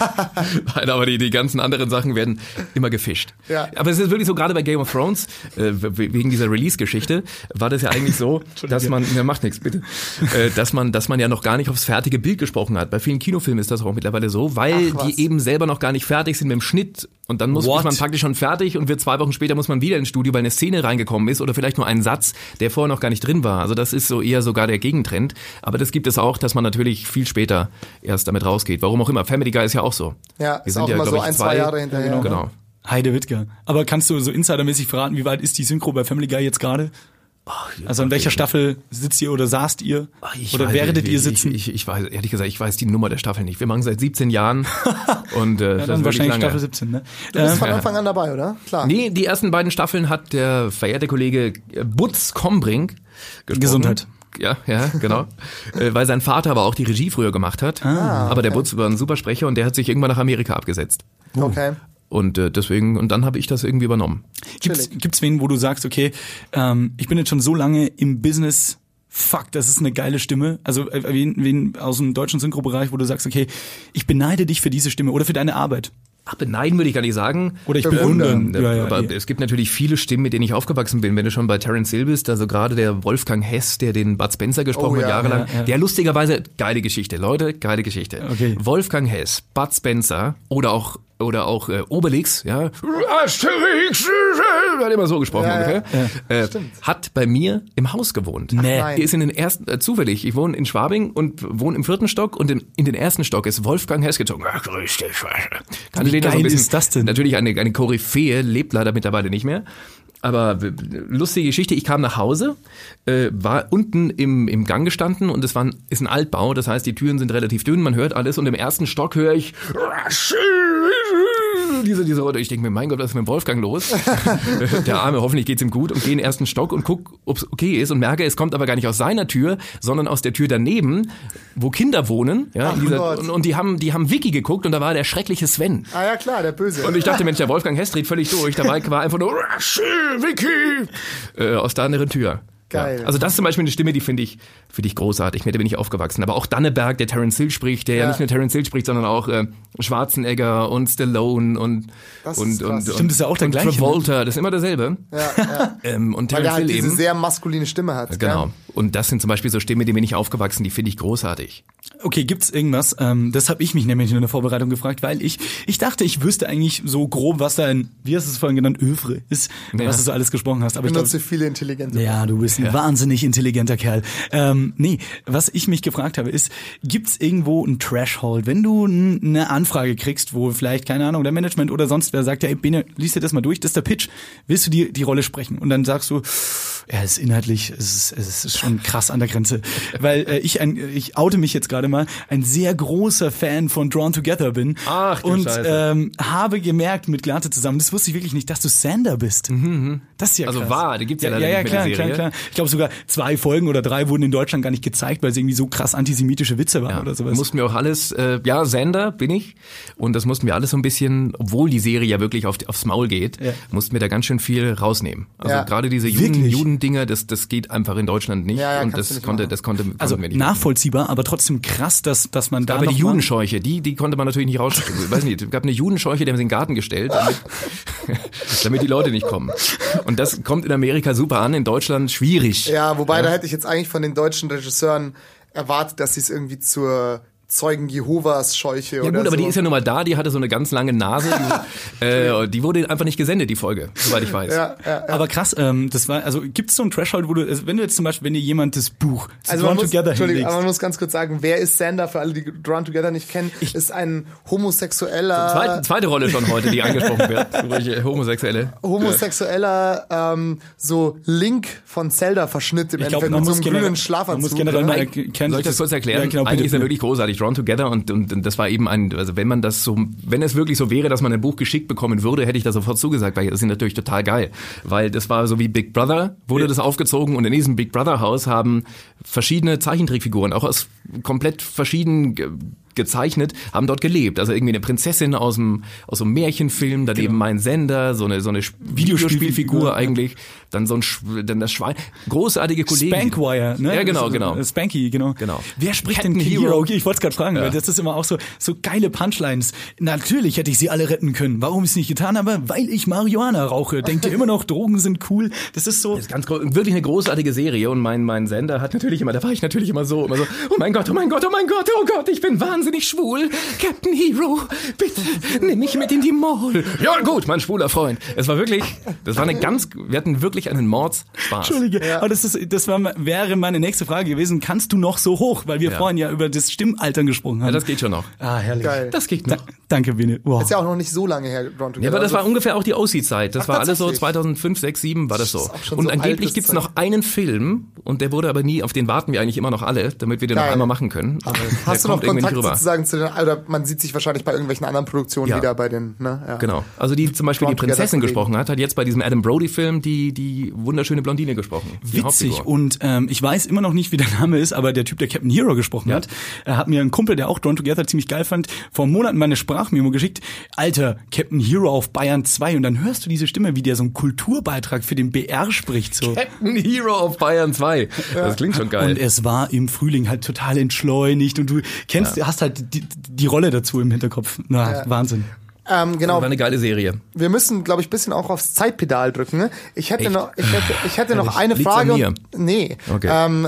Nein, aber die, die ganzen anderen Sachen werden immer gefischt. Ja. Aber es ist wirklich so, gerade bei Game of Thrones, äh, we- wegen dieser Release-Geschichte, war das ja eigentlich so, dass man, ja macht nichts, bitte, äh, dass man, dass man ja noch gar nicht aufs fertige Bild gesprochen hat. Bei vielen Kinofilmen ist das auch mittlerweile so, weil die eben selber noch gar nicht fertig sind mit dem Schnitt. Und dann muss, What? man praktisch schon fertig und wird zwei Wochen später muss man wieder ins Studio, weil eine Szene reingekommen ist oder vielleicht nur ein Satz, der vorher noch gar nicht drin war. Also das ist so eher sogar der Gegentrend. Aber das gibt es auch, dass man natürlich viel später erst damit rausgeht. Warum auch immer. Family Guy ist ja auch so. Ja, Wir ist sind auch immer glaub so ich, ein, zwei Jahre hinterher. Genau. Heide Wittger. Aber kannst du so insidermäßig verraten, wie weit ist die Synchro bei Family Guy jetzt gerade? Also in welcher Staffel sitzt ihr oder saßt ihr? Ach, oder weiß- werdet ihr ich, sitzen? Ich, ich, ich weiß, ehrlich gesagt, ich weiß die Nummer der Staffel nicht. Wir machen seit 17 Jahren und äh, ja, das dann wahrscheinlich lange. Staffel 17, ne? Du bist Ähm, von Anfang an dabei, oder? Klar. Nee, die ersten beiden Staffeln hat der verehrte Kollege äh, Butz Kombrink gesprochen. Gesundheit. Ja, ja, genau. äh, weil sein Vater aber auch die Regie früher gemacht hat. Ah, aber der Butz war ein super Sprecher und der hat sich irgendwann nach Amerika abgesetzt. Okay. Und äh, deswegen, und dann habe ich das irgendwie übernommen. Gibt's, gibt's wen, wo du sagst, okay, ähm, ich bin jetzt schon so lange im Business, fuck, das ist eine geile Stimme. Also äh, wen, wen aus dem deutschen Synchrobereich, wo du sagst, okay, ich beneide dich für diese Stimme oder für deine Arbeit. Ach, beneiden würde ich gar nicht sagen. Oder ich Bewundern. bewundere. Ja, ja, aber eh. es gibt natürlich viele Stimmen, mit denen ich aufgewachsen bin. Wenn du schon bei Terence Hill bist, also gerade der Wolfgang Hess, der den Bud Spencer gesprochen Oh, hat ja, jahrelang, ja, ja. der lustigerweise geile Geschichte, Leute, geile Geschichte. Okay. Wolfgang Hess, Bud Spencer oder auch oder auch äh, Obelix, ja, Asterix, hat immer so gesprochen Ja, ja. ungefähr, Äh, hat bei mir im Haus gewohnt. Nee. Der ist in den ersten, äh, zufällig, ich wohne in Schwabing und wohne im vierten Stock und in, in den ersten Stock ist Wolfgang Hess gezogen. Ach, grüß dich. Kannte Wie ja so geil ein bisschen. ist das denn? Natürlich eine, eine Koryphäe, lebt leider mittlerweile nicht mehr. Aber lustige Geschichte, ich kam nach Hause, äh, war unten im, im Gang gestanden und es war ein, ist ein Altbau, das heißt, die Türen sind relativ dünn, man hört alles und im ersten Stock höre ich diese, diese Rolle. Ich denke mir, mein Gott, was ist mit dem Wolfgang los? Der Arme, hoffentlich geht's ihm gut und gehe in den ersten Stock und guck, ob's okay ist und merke, es kommt aber gar nicht aus seiner Tür, sondern aus der Tür daneben, wo Kinder wohnen. Ja, dieser, und, und die haben, die haben Wiki geguckt und da war der schreckliche Sven. Ah ja, klar, der Böse. Und ich dachte, Mensch, der Wolfgang Hess dreht völlig durch. Dabei war einfach nur Vicky äh, aus der anderen Tür. Geil. Ja. Also das ist zum Beispiel eine Stimme, die finde ich, finde ich großartig. Mit der bin ich aufgewachsen. Aber auch Danneberg, der Terence Hill spricht, der ja, Ja. nicht nur Terence Hill spricht, sondern auch äh, Schwarzenegger und Stallone und Das ist und und, Stimmt, und das ist ja auch der und gleiche, ne? Travolta, das ist immer derselbe. ja, ja. Ähm, und Weil Terence der halt Hill diese eben. sehr maskuline Stimme hat. Genau. Gell? Und das sind zum Beispiel so Stimmen, die bin ich aufgewachsen, die finde ich großartig. Okay, gibt's irgendwas? Ähm, das habe ich mich nämlich in der Vorbereitung gefragt, weil ich ich dachte, ich wüsste eigentlich so grob, was dein, wie hast du es vorhin genannt, Övre ist, Ja. was du so alles gesprochen hast. Aber ich Benutze viele intelligente. ja, du bist ein wahnsinnig intelligenter Kerl. Ähm, nee, was ich mich gefragt habe, ist, gibt's irgendwo ein Threshold, wenn du eine Anfrage kriegst, wo vielleicht, keine Ahnung, der Management oder sonst wer sagt, ja, ey, Bene, liest dir das mal durch, das ist der Pitch, willst du die, die Rolle sprechen? Und dann sagst du, Er ist inhaltlich, es ist, es ist schon krass an der Grenze, weil äh, ich ein, ich oute mich jetzt gerade mal, ein sehr großer Fan von Drawn Together bin Ach, du und Scheiße. ähm, habe gemerkt mit Glate zusammen, das wusste ich wirklich nicht, dass du Sander bist. Das ist ja Also krass. war, die gibt's ja ja, leider ja, ja klar, klar, Serie. klar. Ich glaube sogar zwei Folgen oder drei wurden in Deutschland gar nicht gezeigt, weil es irgendwie so krass antisemitische Witze waren Ja, oder sowas. Mussten wir auch alles, äh, ja, Sender bin ich. Und das mussten wir alles so ein bisschen, obwohl die Serie ja wirklich auf, aufs Maul geht, Ja. mussten wir da ganz schön viel rausnehmen. Also Ja. gerade diese Juden? Judendinger, das, das geht einfach in Deutschland nicht. Ja, ja, und das nicht konnte, machen. das konnte, konnten also nicht. nachvollziehbar, aber trotzdem krass, dass, dass man da aber die Judenscheuche, die, die konnte man natürlich nicht raus. Ich weiß nicht, es gab eine Judenscheuche, die haben sie in den Garten gestellt, damit, damit die Leute nicht kommen. Und das kommt in Amerika super an, in Deutschland schwierig. Ja, wobei da hätte ich jetzt eigentlich von den deutschen Regisseuren erwartet, dass sie es irgendwie zur Zeugen Jehovas Scheuche Ja oder gut, aber so. die ist ja nun mal da, die hatte so eine ganz lange Nase. Die, äh, die wurde einfach nicht gesendet, die Folge, soweit ich weiß. ja, ja, ja. Aber krass, ähm, das war, also gibt es so ein Threshold, wo du, also wenn du jetzt zum Beispiel, wenn dir jemand das Buch Also man Drawn muss, Together Entschuldigung, aber man muss ganz kurz sagen, wer ist Sander, für alle, die Drawn Together nicht kennen, ist ein homosexueller, Zweite, zweite Rolle schon heute, die angesprochen wird. Solche Homosexuelle. homosexueller ähm, so Link von Zelda-Verschnitt im ich glaube, Endeffekt man mit so einem grünen man Schlafanzug. muss generell mal ne? erkennen, Soll ich das kurz erklären? Ja, genau, Eigentlich bitte, ist er wirklich großartig, Drawn Together und, und, und das war eben ein, also wenn man das so, wenn es wirklich so wäre, dass man ein Buch geschickt bekommen würde, hätte ich da sofort zugesagt, weil das ist natürlich total geil. Weil das war so wie Big Brother, wurde das aufgezogen und in diesem Big Brother Haus haben verschiedene Zeichentrickfiguren, auch aus komplett verschiedenen ge gezeichnet, haben dort gelebt. Also irgendwie eine Prinzessin aus dem aus einem Märchenfilm, daneben Genau. mein Sender, so eine so eine Videospielfigur eigentlich, dann so ein Sch- dann das Schwein, großartige Kollegen. Spankwire, ne? Ja, genau, genau. äh, Spanky, genau. Genau. Wer spricht Captain denn Hero? Hero? Ich wollte es gerade fragen, weil das ist immer auch so, so geile Punchlines. Natürlich hätte ich sie alle retten können. Warum ich es nicht getan habe? Weil ich Marihuana rauche. Denkt ihr immer noch, Drogen sind cool? Das ist so. Das ist ganz wirklich eine großartige Serie und mein mein Sender hat natürlich immer, da war ich natürlich immer so, immer so, oh mein Gott, oh mein Gott, oh mein Gott, oh Gott, ich bin wahnsinnig schwul. Captain Hero, bitte nimm mich mit in die Mall. Ja gut, mein schwuler Freund. Es war wirklich, das war eine ganz, wir hatten wirklich einen Mordsspaß. Entschuldige, aber das, ist, das war, wäre meine nächste Frage gewesen. Kannst du noch so hoch? Weil wir Ja. vorhin ja über das Stimmaltern gesprochen haben. Ja, das geht schon noch. ah, herrlich. Geil. Das geht Da, noch. danke, Bene. Wow. Ist ja auch noch nicht so lange her, Drawn Together. Ja, aber das Also war ungefähr auch die OC-Zeit. Das Ach, war alles so tatsächlich? 2005, 6, 7 war das so. Das Und so angeblich gibt's Zeug. noch einen Film und der wurde aber nie, auf den warten wir eigentlich immer noch alle, damit wir den noch Geil. einmal machen können. Aber Hast du noch Kontakt sozusagen zu den, oder man sieht sich wahrscheinlich bei irgendwelchen anderen Produktionen Ja. wieder bei den, ne? Ja. Genau. Also die zum Beispiel Drawn die Prinzessin gesprochen hat, hat jetzt bei diesem Adam Brody-Film die, die wunderschöne Blondine gesprochen. Die Witzig und ähm, ich weiß immer noch nicht, wie der Name ist, aber der Typ, der Captain Hero gesprochen Ja. hat, er hat mir einen Kumpel, der auch Drawn Together ziemlich geil fand, vor Monaten mal eine Sprachmemo geschickt. Alter, Captain Hero auf Bayern 2 und dann hörst du diese Stimme, wie der so einen Kulturbeitrag für den BR spricht so. Captain Hero auf Bayern 2. Das klingt schon geil. Und es war im Frühling halt total entschleunigt und du kennst, hast halt die, die Rolle dazu im Hinterkopf. Na, Wahnsinn. Ähm, genau, war eine geile Serie. wir müssen, glaube ich, bisschen auch aufs Zeitpedal drücken. Ne? Ich hätte Echt? noch, ich hätte, ich hätte noch eine Liegt's Frage. an mir? Nee. Okay. Ähm,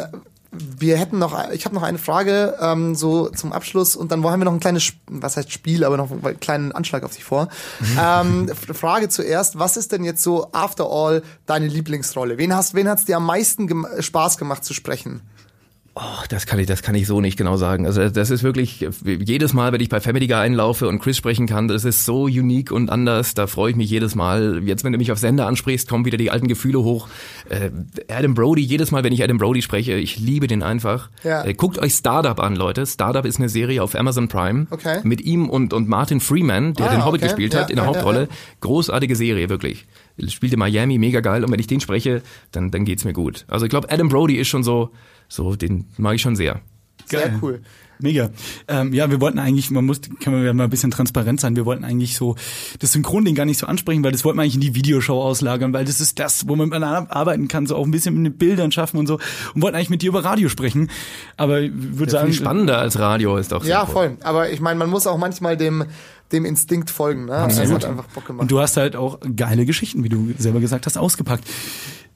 wir hätten noch, ich habe noch eine Frage ähm, so zum Abschluss und dann haben wir noch ein kleines, was heißt Spiel, aber noch einen kleinen Anschlag auf dich vor. ähm, Frage zuerst: Was ist denn jetzt so after all deine Lieblingsrolle? Wen hast, wen hat's dir am meisten gem Spaß gemacht zu sprechen? Oh, das kann ich, das kann ich so nicht genau sagen. Also das ist wirklich jedes Mal, wenn ich bei Family Guy einlaufe und Chris sprechen kann, das ist so unique und anders. Da freue ich mich jedes Mal. Jetzt, wenn du mich auf Sender ansprichst, kommen wieder die alten Gefühle hoch. Äh, Adam Brody, jedes Mal, wenn ich Adam Brody spreche, ich liebe den einfach. Ja. Äh, guckt euch Startup an, Leute. Startup ist eine Serie auf Amazon Prime Okay. mit ihm und und Martin Freeman, der Ah, den Hobbit okay. gespielt Ja, hat in der ja, Hauptrolle. Großartige Serie wirklich. Spielt in Miami, mega geil. Und wenn ich den spreche, dann dann geht's mir gut. Also ich glaube, Adam Brody ist schon so, so den mag ich schon sehr. Sehr Geil. cool. Mega. Ähm, ja, wir wollten eigentlich, man muss, können wir ja mal ein bisschen transparent sein, wir wollten eigentlich so das Synchronding gar nicht so ansprechen, weil das wollten wir eigentlich in die Videoshow auslagern, weil das ist das, wo man miteinander arbeiten kann, so auch ein bisschen mit Bildern schaffen und so und wollten eigentlich mit dir über Radio sprechen. Aber ich würde sagen, Viel spannender als Radio ist doch Ja, voll. Aber ich meine, man muss auch manchmal dem, dem Instinkt folgen. Ne? Das hat einfach Bock gemacht. Und du hast halt auch geile Geschichten, wie du selber gesagt hast, ausgepackt.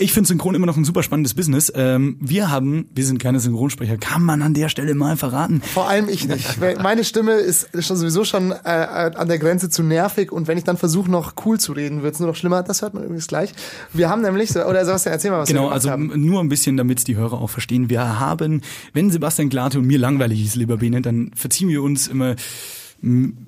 Ich finde Synchron immer noch ein super spannendes Business. Ähm, wir haben, wir sind keine Synchronsprecher, kann man an der Stelle mal verraten. Vor allem ich nicht. Meine Stimme ist schon sowieso schon äh, an der Grenze zu nervig und wenn ich dann versuche, noch cool zu reden, wird's nur noch schlimmer. Das hört man übrigens gleich. Wir haben nämlich, so- oder Sebastian, erzähl mal, was wir Genau, gemacht also haben. nur ein bisschen, damit die Hörer auch verstehen. Wir haben, wenn Sebastian Glate und mir langweilig ist, lieber Bene, dann verziehen wir uns immer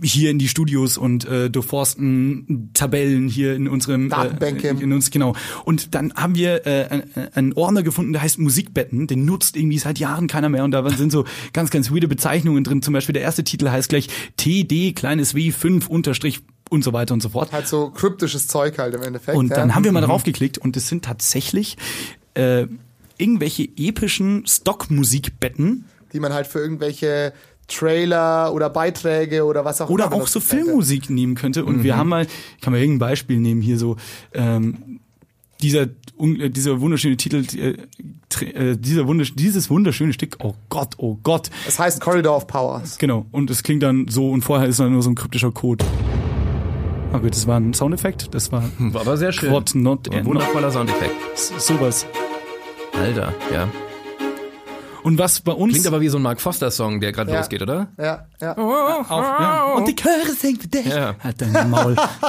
hier in die Studios und äh, durchforsten Tabellen hier in unserem Datenbänke. Äh, in uns genau. Und dann haben wir äh, ein- einen Ordner gefunden, der heißt Musikbetten. Den nutzt irgendwie seit Jahren keiner mehr und da sind so ganz ganz weirde Bezeichnungen drin. Zum Beispiel der erste Titel heißt gleich TD kleines W 5 Unterstrich und so weiter und so fort. Halt so kryptisches Zeug halt im Endeffekt. Und ja. dann haben wir mal draufgeklickt und es sind tatsächlich äh, irgendwelche epischen Stockmusikbetten die man halt für irgendwelche Trailer oder Beiträge oder was auch oder immer auch benutzen so. Filmmusik nehmen könnte. Und Mhm. wir haben mal, ich kann mal irgendein Beispiel nehmen hier so, ähm, dieser, äh, dieser wunderschöne Titel, äh, äh, dieser wundersch dieses wunderschöne Stück, oh Gott, oh Gott, Es heißt Corridor of Powers. genau. Und es klingt dann so und vorher ist dann nur so ein kryptischer Code. Ah gut, das war ein Soundeffekt, das war War aber sehr schön. Not, Ein äh, wundervoller Soundeffekt. sowas. Alter, ja. Und was bei uns Klingt aber wie so ein Mark Foster-Song, der gerade Ja. losgeht, oder? Ja, ja. auch, ja. und die Chöre singen für dich. Ja. Halt dein Maul,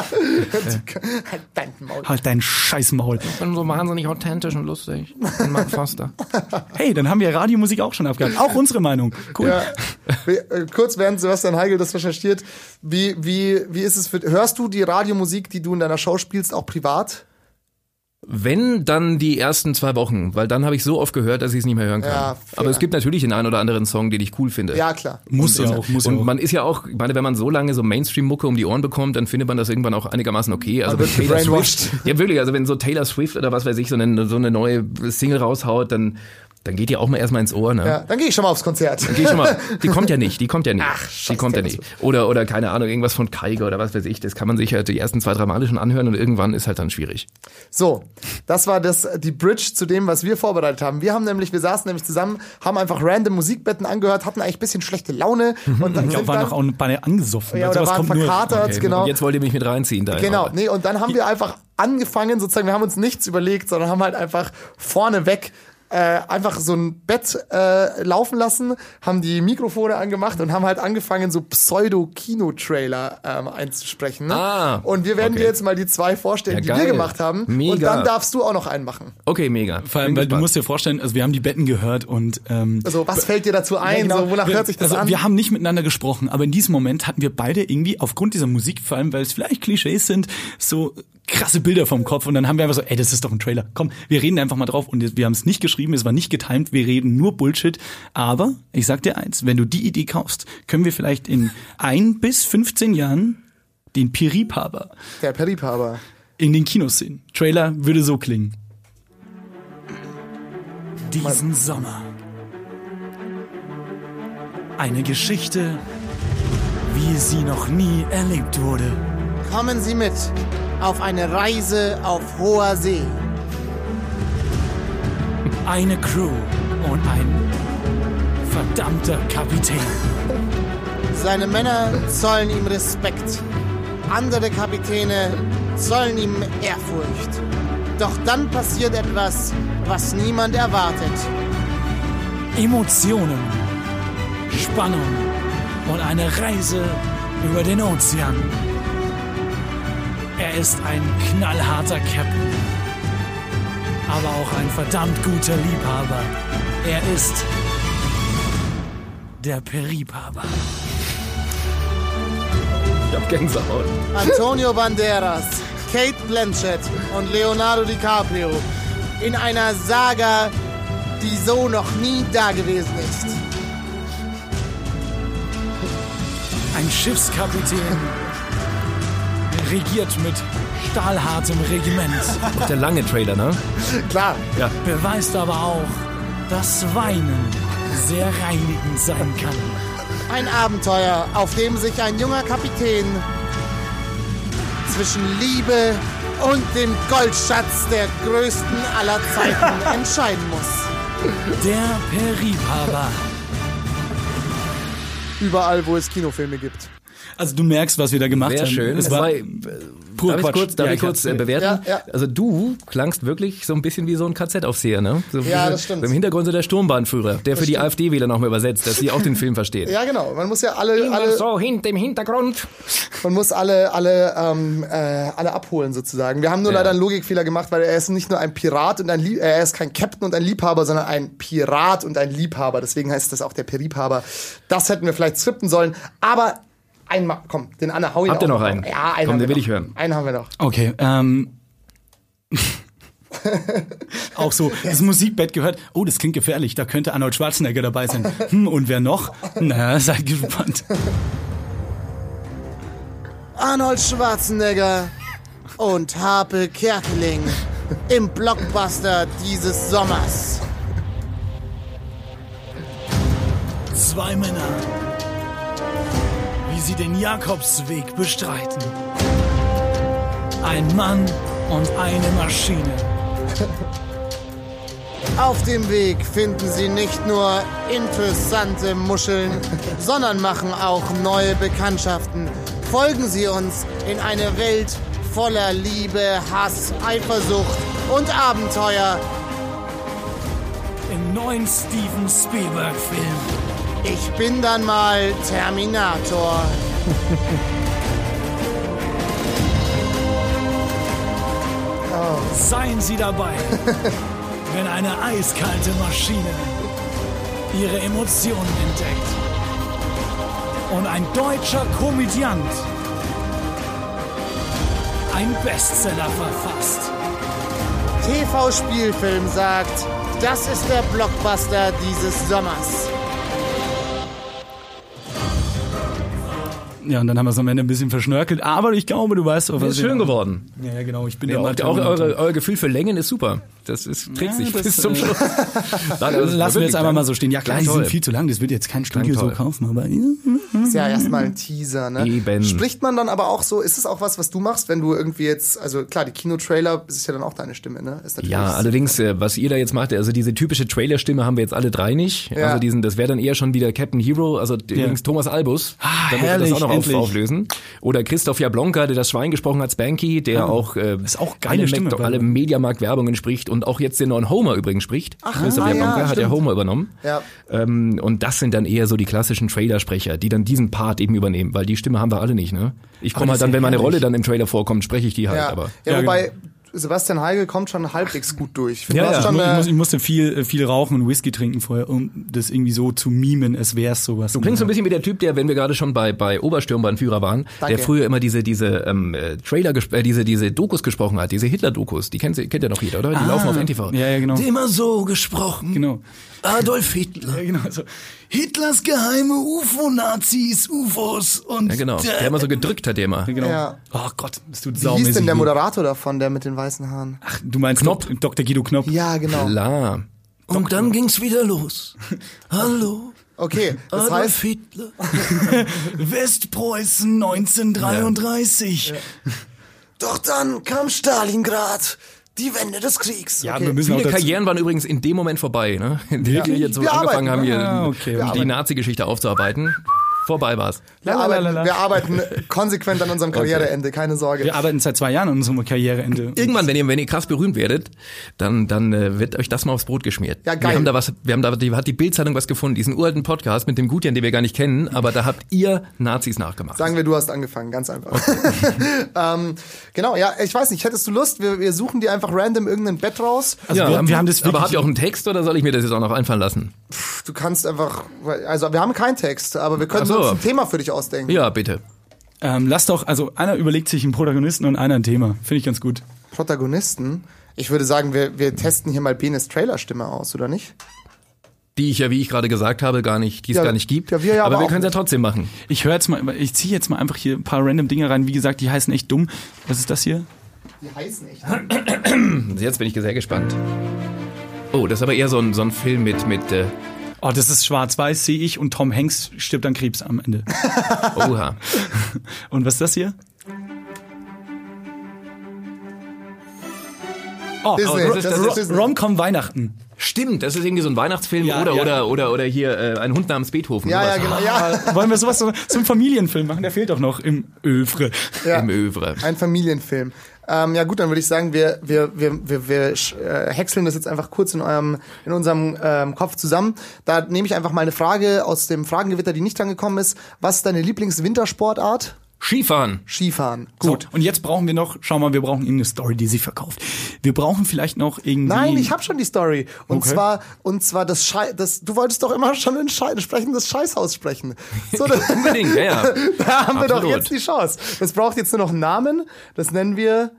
Halt dein Maul. halt dein scheiß Maul. Ich bin so wahnsinnig authentisch und lustig. Mark Foster. Hey, dann haben wir Radiomusik auch schon abgehakt. Auch unsere Meinung. Cool. Ja. Äh, Kurz während Sebastian Heigel das recherchiert, wie, wie, wie ist es für, hörst du die Radiomusik, die du in deiner Show spielst, auch privat? Wenn, dann die ersten zwei Wochen, weil dann habe ich so oft gehört, dass ich es nicht mehr hören kann. Ja. Aber es gibt natürlich den einen oder anderen Song, den ich cool finde. Ja, klar. Muss ja auch, muss und auch. man ist ja auch, ich meine, wenn man so lange so Mainstream-Mucke um die Ohren bekommt, dann findet man das irgendwann auch einigermaßen okay. Also Man wenn wird Taylor. Swift, ja wirklich, also wenn so Taylor Swift oder was weiß ich, so eine, so eine neue Single raushaut, dann, dann geht die auch mal erstmal ins Ohr, ne? Ja, dann gehe ich schon mal aufs Konzert. Geh schon mal. Die kommt ja nicht, die kommt ja nicht. Ach, die scheiß kommt ja nicht. Oder, oder keine Ahnung, irgendwas von Kaiger oder was weiß ich. Das kann man sich halt die ersten zwei, drei Male schon anhören und irgendwann ist halt dann schwierig. So, das war das, die Bridge zu dem, was wir vorbereitet haben. Wir haben nämlich, wir saßen nämlich zusammen, haben einfach random Musikbetten angehört, hatten eigentlich ein bisschen schlechte Laune und dann Ich sind glaube, waren dann, noch auch beide angesoffen. ja, Also oder waren verkatert, Okay, genau. Und jetzt wollt ihr mich mit reinziehen da. Genau, nee, und dann haben wir einfach angefangen, sozusagen, wir haben uns nichts überlegt, sondern haben halt einfach vorneweg äh, einfach so ein Bett äh, laufen lassen, haben die Mikrofone angemacht und haben halt angefangen, so Pseudo-Kino-Trailer ähm, einzusprechen. Ne? Ah, und wir werden okay. dir jetzt mal die zwei vorstellen, Ja, die geil. wir gemacht haben. Mega. Und dann darfst du auch noch einen machen. Okay, mega. Vor allem, weil du musst dir vorstellen, also wir haben die Betten gehört und ähm, Also, was fällt dir dazu ein? Ja, genau. so, wonach wir, hört sich das also, an? Wir haben nicht miteinander gesprochen, aber in diesem Moment hatten wir beide irgendwie aufgrund dieser Musik, vor allem weil es vielleicht Klischees sind, so krasse Bilder vom Kopf und dann haben wir einfach so, ey, das ist doch ein Trailer. Komm, wir reden einfach mal drauf und wir haben es nicht geschrieben, es war nicht getimed, wir reden nur Bullshit, aber ich sag dir eins, wenn du die Idee kaufst, können wir vielleicht in ein bis 15 Jahren den Piriphaber Der Peripaber. in den Kinos sehen. Trailer würde so klingen. Diesen Sommer. Eine Geschichte, wie sie noch nie erlebt wurde. Kommen Sie mit auf eine Reise auf hoher See. Eine Crew und ein verdammter Kapitän. Seine Männer zollen ihm Respekt. Andere Kapitäne zollen ihm Ehrfurcht. Doch dann passiert etwas, was niemand erwartet. Emotionen, Spannung und eine Reise über den Ozean. Er ist ein knallharter Captain, aber auch ein verdammt guter Liebhaber. Er ist der Peripaber. Ich hab Gänsehaut. Antonio Banderas, Kate Blanchett und Leonardo DiCaprio in einer Saga, die so noch nie dagewesen ist. Ein Schiffskapitän, regiert mit stahlhartem Regiment, Auch der lange Trailer, ne? Klar, beweist aber auch, dass Weinen sehr reinigend sein kann. ein Abenteuer, auf dem sich ein junger Kapitän zwischen Liebe und dem Goldschatz der größten aller Zeiten entscheiden muss. Der Peripaber. Überall, wo es Kinofilme gibt. Also du merkst, was wir da gemacht Sehr haben. schön. Es Es war war, pur darf ich Quatsch. kurz, darf Ja, ich kurz äh, bewerten? Ja, ja. Also du klangst wirklich so ein bisschen wie so ein KZ-Aufseher, ne? So Ja, das stimmt. Im Hintergrund so der Sturmbahnführer, der für die AfD-Wähler nochmal übersetzt, dass sie auch den Film verstehen. Ja, genau. Man muss ja alle, alle so hinter im Hintergrund. man muss alle, alle, ähm, äh, alle abholen sozusagen. Wir haben nur Ja. leider einen Logikfehler gemacht, weil er ist nicht nur ein Pirat und ein Lie äh, er ist kein Captain und ein Liebhaber, sondern ein Pirat und ein Liebhaber. Deswegen heißt das auch der Peripaber. Das hätten wir vielleicht skripten sollen. Aber Einmal, komm, den Anna hau ihn Habt ihr noch einen? Ja, einen Komm, den will noch. ich hören. Einen haben wir noch. Okay, ähm. auch so, das Musikbett gehört, oh, das klingt gefährlich, da könnte Arnold Schwarzenegger dabei sein. Hm, und wer noch? Na, seid gespannt. Arnold Schwarzenegger und Harpe Kerkeling im Blockbuster dieses Sommers. Zwei Männer, sie den Jakobsweg bestreiten. Ein Mann und eine Maschine. Auf dem Weg finden Sie nicht nur interessante Muscheln, sondern machen auch neue Bekanntschaften. Folgen Sie uns in eine Welt voller Liebe, Hass, Eifersucht und Abenteuer. Im neuen Steven Spielberg-Film. Ich bin dann mal Terminator. Seien Sie dabei, wenn eine eiskalte Maschine ihre Emotionen entdeckt und ein deutscher Komödiant ein Bestseller verfasst. TV-Spielfilm sagt, das ist der Blockbuster dieses Sommers. Ja, und dann haben wir es am Ende ein bisschen verschnörkelt, aber ich glaube, du weißt, was Ist schön geworden. Ja, ja, genau, ich bin Ja, der auch, auch eure, euer Gefühl für Längen ist super. Das ist, trägt Ja, sich das, bis zum äh, Schluss. Nein, Also lassen wir jetzt einfach mal so stehen. Ja, klar, die sind viel zu lang, das wird jetzt kein Studio so kaufen, aber Ist ja erstmal ein Teaser, ne? Eben. Spricht man dann aber auch so, ist es auch was, was du machst, wenn du irgendwie jetzt, also klar, die Kinotrailer, das ist ja dann auch deine Stimme, ne? Ja, allerdings, äh, was ihr da jetzt macht, also diese typische Trailerstimme haben wir jetzt alle drei nicht. Ja. Also diesen, das wäre dann eher schon wieder Captain Hero, also übrigens Thomas Albus, Ah, herrlich, das auch noch endlich. auflösen. Oder Christoph Jablonka, der das Schwein gesprochen hat, Spanky, der auch, äh, ist auch geile alle, Stimme, Mac- alle. Mediamarkt-Werbungen spricht und auch jetzt den neuen Homer übrigens spricht. Christoph ah, ja, Jablonka hat ja stimmt. Homer übernommen. Ja. Ähm, und das sind dann eher so die klassischen Trailersprecher, die dann diesen Part eben übernehmen, weil die Stimme haben wir alle nicht, ne? Ich komme halt dann, ja wenn meine herrlich. Rolle dann im Trailer vorkommt, spreche ich die halt, Ja, aber. ja, Ja, wobei Sebastian Heigl kommt schon halbwegs gut durch. Ja, ja. schon ich, eine- muss, ich musste viel, äh, viel rauchen und Whisky trinken vorher, um das irgendwie so zu mimen, es wär's sowas. Du klingst so ein bisschen wie der Typ, der, wenn wir gerade schon bei, bei Oberstürmbannführer waren, Danke. der früher immer diese, diese ähm, äh, Trailer, äh, diese, diese Dokus gesprochen hat, diese Hitler-Dokus, die kennt, kennt ja noch jeder, oder? Die laufen auf NTV. Ja, ja, genau. Immer so gesprochen. Genau. Adolf Hitler. Ja, genau. So. Hitlers geheime UFO-Nazis, UFOs und. Ja, genau. Der immer so gedrückt hat, der immer. Genau. Ja. Oh Gott, tut Wie saumäßig hieß denn der. Moderator davon, der mit den weißen Haaren? Ach, du meinst Knopp. Dok- Dr. Guido Knopp. Ja, genau. Klar. Und dann ging's wieder los. Hallo. Okay, das heißt, Hitler. Westpreußen 1933. doch dann kam Stalingrad, die Wende des Kriegs. Ja, okay. wir müssen Viele. Karrieren waren übrigens in dem Moment vorbei, ne? In dem wir jetzt so Wir angefangen arbeiten, haben, hier ja, okay, die. Nazi-Geschichte aufzuarbeiten. Vorbei war's. wir, Lalalala. arbeiten, wir arbeiten konsequent an unserem Karriereende, keine Sorge. Wir arbeiten seit zwei Jahren an unserem Karriereende. Irgendwann, wenn ihr, wenn ihr krass berühmt werdet, dann, dann äh, wird euch das mal aufs Brot geschmiert. Ja, geil. Wir haben da was, wir haben da, die, hat die Bildzeitung was gefunden, diesen uralten Podcast mit dem Gutjan, den wir gar nicht kennen, aber da habt ihr Nazis nachgemacht. Sagen wir, du hast angefangen, ganz einfach. ähm, genau, ja, ich weiß nicht, hättest du Lust? Wir, wir suchen dir einfach random irgendein Bett raus. Also wir, wir haben das aber wirklich- habt ihr auch einen Text oder soll ich mir das jetzt auch noch einfallen lassen? Du kannst einfach, also wir haben keinen Text, aber wir können so. uns ein Thema für dich ausdenken. Ja, bitte. Ähm, lass doch, also einer überlegt sich einen Protagonisten und einer ein Thema. Finde ich ganz gut. Protagonisten. Ich würde sagen, wir, wir testen hier mal Benes Trailerstimme aus, oder nicht? Die ich ja, wie ich gerade gesagt habe, gar nicht, die es Ja, gar nicht gibt. ja, wir ja aber aber wir können es ja trotzdem machen. Ich höre jetzt mal, ich ziehe jetzt mal einfach hier ein paar random Dinge rein. Wie gesagt, die heißen echt dumm. Was ist das hier? Die heißen echt. Jetzt bin ich sehr gespannt. Oh, das ist aber eher so ein, so ein Film mit, mit äh, Oh, das ist schwarz-weiß, sehe ich, und Tom Hanks stirbt an Krebs am Ende. Oha. Und was ist das hier? Oh, Disney, das ist- das das ist ist. Romcom Weihnachten. Stimmt, das ist irgendwie so ein Weihnachtsfilm Ja, oder, ja. oder, oder, oder hier äh, ein Hund namens Beethoven. Ja, ja, sowas. genau, ja. Wollen wir sowas so, so einen Familienfilm machen? Der fehlt doch noch im Övre. ja. Im Övre. Ein Familienfilm. Ähm, ja gut, dann würde ich sagen, wir, wir, wir, wir, wir äh, häckseln das jetzt einfach kurz in eurem, in unserem ähm, Kopf zusammen. Da nehme ich einfach mal eine Frage aus dem Fragengewitter, die nicht angekommen ist. Was ist deine Lieblingswintersportart? Skifahren. Skifahren. Gut. So, und jetzt brauchen wir noch, schau mal, wir brauchen irgendeine Story, die sie verkauft. Wir brauchen vielleicht noch irgendwie. Nein, ich habe schon die Story. Und Okay. zwar, und zwar das Schei das, du wolltest doch immer schon in Schei sprechen, das Scheißhaus sprechen. So, das, Unbedingt, ja, ja. da haben wir doch Absolut. jetzt die Chance. Das braucht jetzt nur noch einen Namen. Das nennen wir.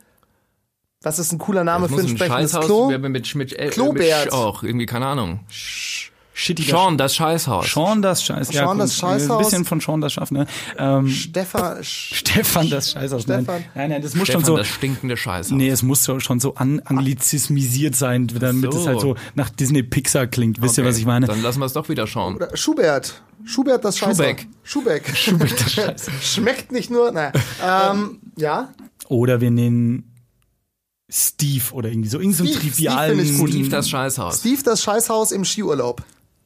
Das ist ein cooler Name Das für ein ein sprechendes Scheißhaus Klo. mit, mit, mit, äh, Klobert. mit Sch- auch, irgendwie, keine Ahnung. Shitty Sean, das Scheißhaus. Sean das Scheiß. Sean gut, das Scheißhaus. Ein bisschen von Sean das Schaff, ne? Ähm, Stefan. Stefan das Scheißhaus. Nein, Stefan. nein, nein, das muss Stefan, schon so. das stinkende Scheißhaus. Nee, es muss schon so an, anglizismisiert sein, damit so. es halt so nach Disney Pixar klingt. Wisst ihr, Okay, was ich meine? Dann lassen wir es doch wieder schauen. Oder Schubert. Schubert das Scheißhaus. Schubeck. Schubeck. Schubeck das Scheißhaus. Schmeckt nicht nur. Naja. Ähm, ja. Oder wir nennen Steve oder irgendwie so. Irgend so einen trivialen. Steve. Steve, das Scheißhaus. Steve das Scheißhaus im Skiurlaub.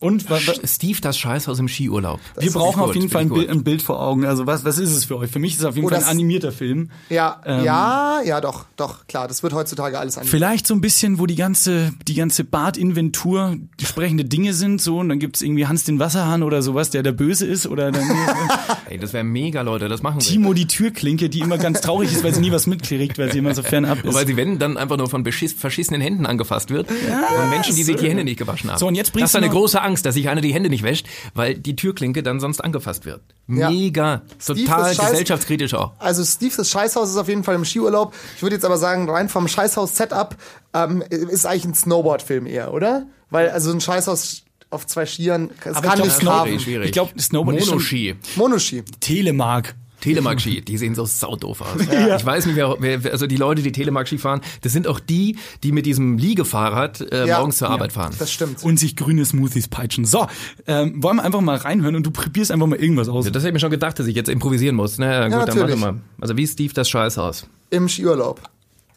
Und wa- wa- Steve, das Scheißhaus im Skiurlaub. wir brauchen auf jeden Fall ein Bild, ein Bild vor Augen. Also was, was ist es für euch? Für mich ist es auf jeden Oh, Fall ein das- animierter Film. Ja, Ähm. ja, ja, doch, doch, klar. Das wird heutzutage alles animiert. Vielleicht so ein bisschen, wo die ganze, die ganze Bart-Inventur die sprechende Dinge sind, so, und dann gibt's irgendwie Hans den Wasserhahn oder sowas, der der Böse ist, oder dann Ey, das wäre mega, Leute, das machen wir. Timo die Türklinke, die immer ganz traurig ist, weil sie nie was mitkriegt, weil sie immer so fernab ist. Wobei sie, wenn, dann einfach nur von beschiss, verschissenen Händen angefasst wird. von Menschen, die sich die Hände nicht gewaschen haben. So, und jetzt bringst das ist du eine große Angst, dass sich einer die Hände nicht wäscht, weil die Türklinke dann sonst angefasst wird. Ja. Mega. Steve Total gesellschaftskritisch auch. Also Steve, das Scheißhaus ist auf jeden Fall im Skiurlaub. Ich würde jetzt aber sagen, rein vom Scheißhaus-Setup ähm, ist eigentlich ein Snowboard-Film eher, oder? Weil also ein Scheißhaus auf zwei Skiern, es Aber kann ich nicht glaub, haben. Ich glaub, Snowboard ist schon- Monoski. Monoski. Telemark. Telemark-Ski, die sehen so saudoof aus. Ich weiß nicht, wer, wer, also die Leute, die Telemark-Ski fahren, das sind auch die, die mit diesem Liegefahrrad äh, Ja. morgens zur Arbeit fahren. Das stimmt. Und sich grüne Smoothies peitschen. So, ähm, wollen wir einfach mal reinhören und du probierst einfach mal irgendwas aus. Das hätte ich mir schon gedacht, dass ich jetzt improvisieren muss. Na ja, gut, dann natürlich. machen wir. Also wie Steve das Scheißhaus. Im Skiurlaub.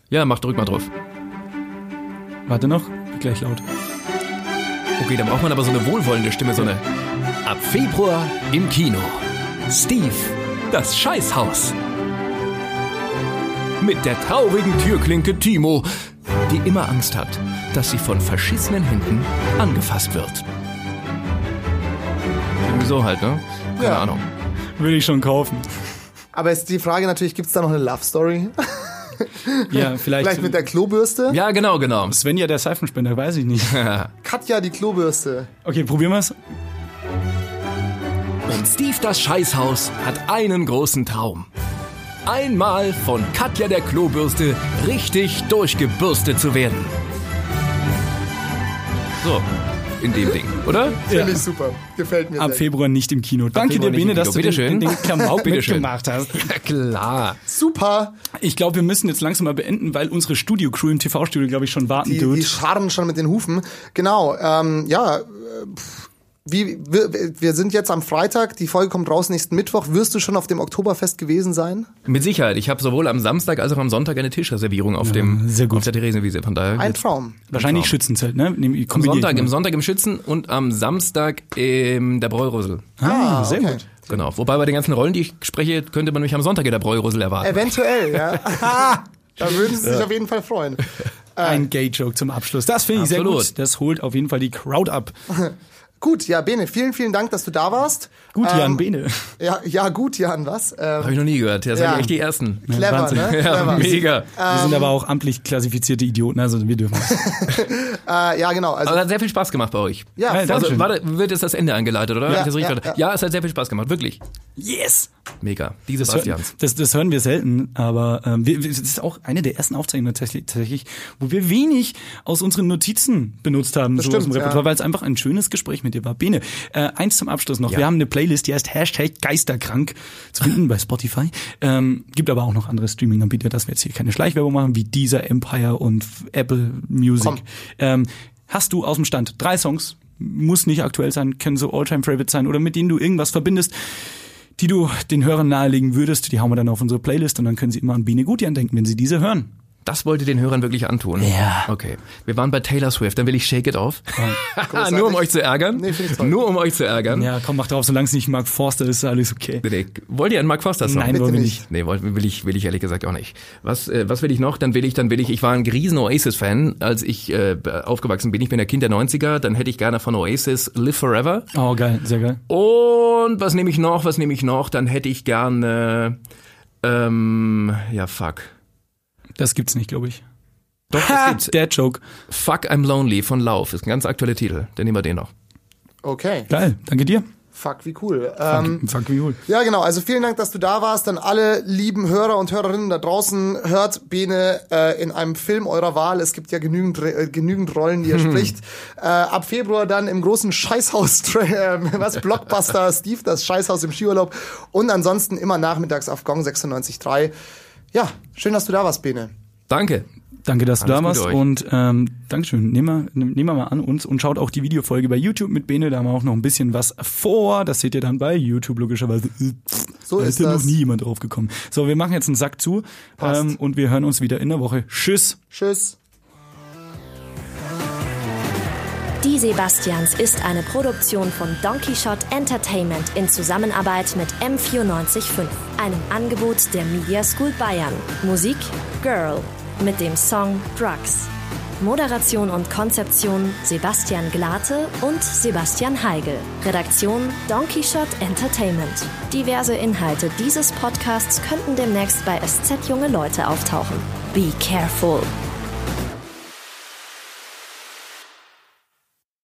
Ja, mach, drück mal drauf. Warte noch, gleich laut. Okay, dann braucht man aber so eine wohlwollende Stimme, so eine Ab Februar im Kino. Steve, das Scheißhaus. Mit der traurigen Türklinke Timo, die immer Angst hat, dass sie von verschissenen Händen angefasst wird. Irgendwie so halt, ne? Keine Ja. Ahnung. Würde ich schon kaufen. Aber ist die Frage natürlich, gibt's da noch eine Love-Story? Ja, vielleicht. Vielleicht mit der Klobürste? Ja, genau, genau. Svenja, der Seifenspender, weiß ich nicht. Katja, die Klobürste. Okay, probieren wir's. Und Steve das Scheißhaus hat einen großen Traum. Einmal von Katja der Klobürste richtig durchgebürstet zu werden. So, in dem Ding, oder? Finde ich super. Gefällt mir Ab sehr. Februar nicht im Kino. Danke dir, Bene, dass Kino. du den, Bitteschön. den Klamauk mitgemacht hast. Ja, klar. Super. Ich glaube, wir müssen jetzt langsam mal beenden, weil unsere Studio-Crew im TV-Studio, glaube ich, schon warten Die, tut. die scharren schon mit den Hufen. Genau, ähm, ja. äh, pff, Wie, wir, wir sind jetzt am Freitag, die Folge kommt raus nächsten Mittwoch. Wirst du schon auf dem Oktoberfest gewesen sein? Mit Sicherheit. Ich habe sowohl am Samstag als auch am Sonntag eine Tischreservierung auf dem sehr gut. auf der Theresienwiese. Von daher Ein Traum. Wahrscheinlich Schützenzelt, ne? Nehm- am Sonntag, im Sonntag im Schützen und am Samstag in der Bräurüssel. Ah, sehr okay. gut. Genau. Wobei bei den ganzen Rollen, die ich spreche, könnte man mich am Sonntag in der Bräurüssel erwarten. Eventuell, ja. da würden sie sich auf jeden Fall freuen. Ein Gay-Joke zum Abschluss. Das finde ich sehr Absolut. gut. Das holt auf jeden Fall die Crowd ab. Gut, ja, Bene, vielen, vielen Dank, dass du da warst. Gut, Ähm, Jan Bene. Ja, ja, gut, Jan, was? Ähm, Habe ich noch nie gehört. Ja. sind echt die ersten. clever, Wahnsinn. ne? Ja, Clever. mega. Wir sind aber auch amtlich klassifizierte Idioten, also wir dürfen. Äh, ja, genau. Also, Aber hat sehr viel Spaß gemacht bei euch. ja, danke. Also schön. warte, wird jetzt das Ende eingeleitet, oder? Ja, ja. ja, es hat sehr viel Spaß gemacht, wirklich. Yes! Mega. Die Das, das, das hören wir selten, aber ähm, wir, wir- das ist auch eine der ersten Aufzeichnungen tatsächlich, tatsächlich, wo wir wenig aus unseren Notizen benutzt haben, so aus stimmt, dem Repertoire, ja. weil es einfach ein schönes Gespräch mit dir war. Bene, äh, eins zum Abschluss noch. Ja. Wir haben eine Playlist, die heißt Hashtag Geisterkrank zu finden bei Spotify. Ähm, gibt aber auch noch andere Streaming-Anbieter, dass wir jetzt hier keine Schleichwerbung machen, wie dieser Empire und Apple Music. Ähm, hast du aus dem Stand drei Songs, muss nicht aktuell sein, können so All-Time-Favorites sein oder mit denen du irgendwas verbindest, die du den Hörern nahelegen würdest, die hauen wir dann auf unsere Playlist und dann können sie immer an Biene Gutian denken, wenn sie diese hören. Das wollt ihr den Hörern wirklich antun? Ja. Okay. Wir waren bei Taylor Swift, dann will ich Shake It Off. Großartig. Nur um euch zu ärgern. Nee, find ich toll. Nur um euch zu ärgern. Ja, komm, mach drauf, solange es nicht Mark Forster ist, ist alles okay. Nee, wollt ihr einen Mark Foster Song? Nein, wollen wir nicht. Nee, will ich, will ich ehrlich gesagt auch nicht. Was, äh, was will ich noch? Dann will ich, dann will ich, ich war ein riesen Oasis-Fan, als ich äh, aufgewachsen bin. Ich bin der Kind der 90er, dann hätte ich gerne von Oasis Live Forever. Oh, geil, sehr geil. Und was nehme ich noch? Was nehme ich noch? Dann hätte ich gerne, ähm, ja, fuck. Das gibt's nicht, glaube ich. Doch, das gibt's. Der Joke. Fuck I'm Lonely von Lauf. Ist ein ganz aktueller Titel. Dann nehmen wir den noch. Okay. Geil, danke dir. Fuck, wie cool. Ähm, Fuck, wie cool. ja, genau. Also vielen Dank, dass du da warst. Dann alle lieben Hörer und Hörerinnen da draußen. Hört Bene äh, in einem Film eurer Wahl. Es gibt ja genügend, äh, genügend Rollen, die er spricht. Äh, ab Februar dann im großen Scheißhaus, äh, was, Blockbuster Steve, das Scheißhaus im Skiurlaub. Und ansonsten immer nachmittags auf Gong 96.3. Ja, schön, dass du da warst, Bene. Danke. Danke, dass du Alles da warst und ähm, Dankeschön. Nehmen wir, nehmen wir mal an uns und schaut auch die Videofolge bei YouTube mit Bene. Da haben wir auch noch ein bisschen was vor. Das seht ihr dann bei YouTube logischerweise. So da ist ist ja noch nie jemand drauf gekommen. So, wir machen jetzt einen Sack zu Passt. ähm, und wir hören uns wieder in der Woche. Tschüss. Tschüss. Die Sebastians ist eine Produktion von Donkey Shot Entertainment in Zusammenarbeit mit M945, einem Angebot der Media School Bayern. Musik Girl mit dem Song Drugs. Moderation und Konzeption Sebastian Glate und Sebastian Heigel. Redaktion Donkey Shot Entertainment. Diverse Inhalte dieses Podcasts könnten demnächst bei SZ Junge Leute auftauchen. Be careful.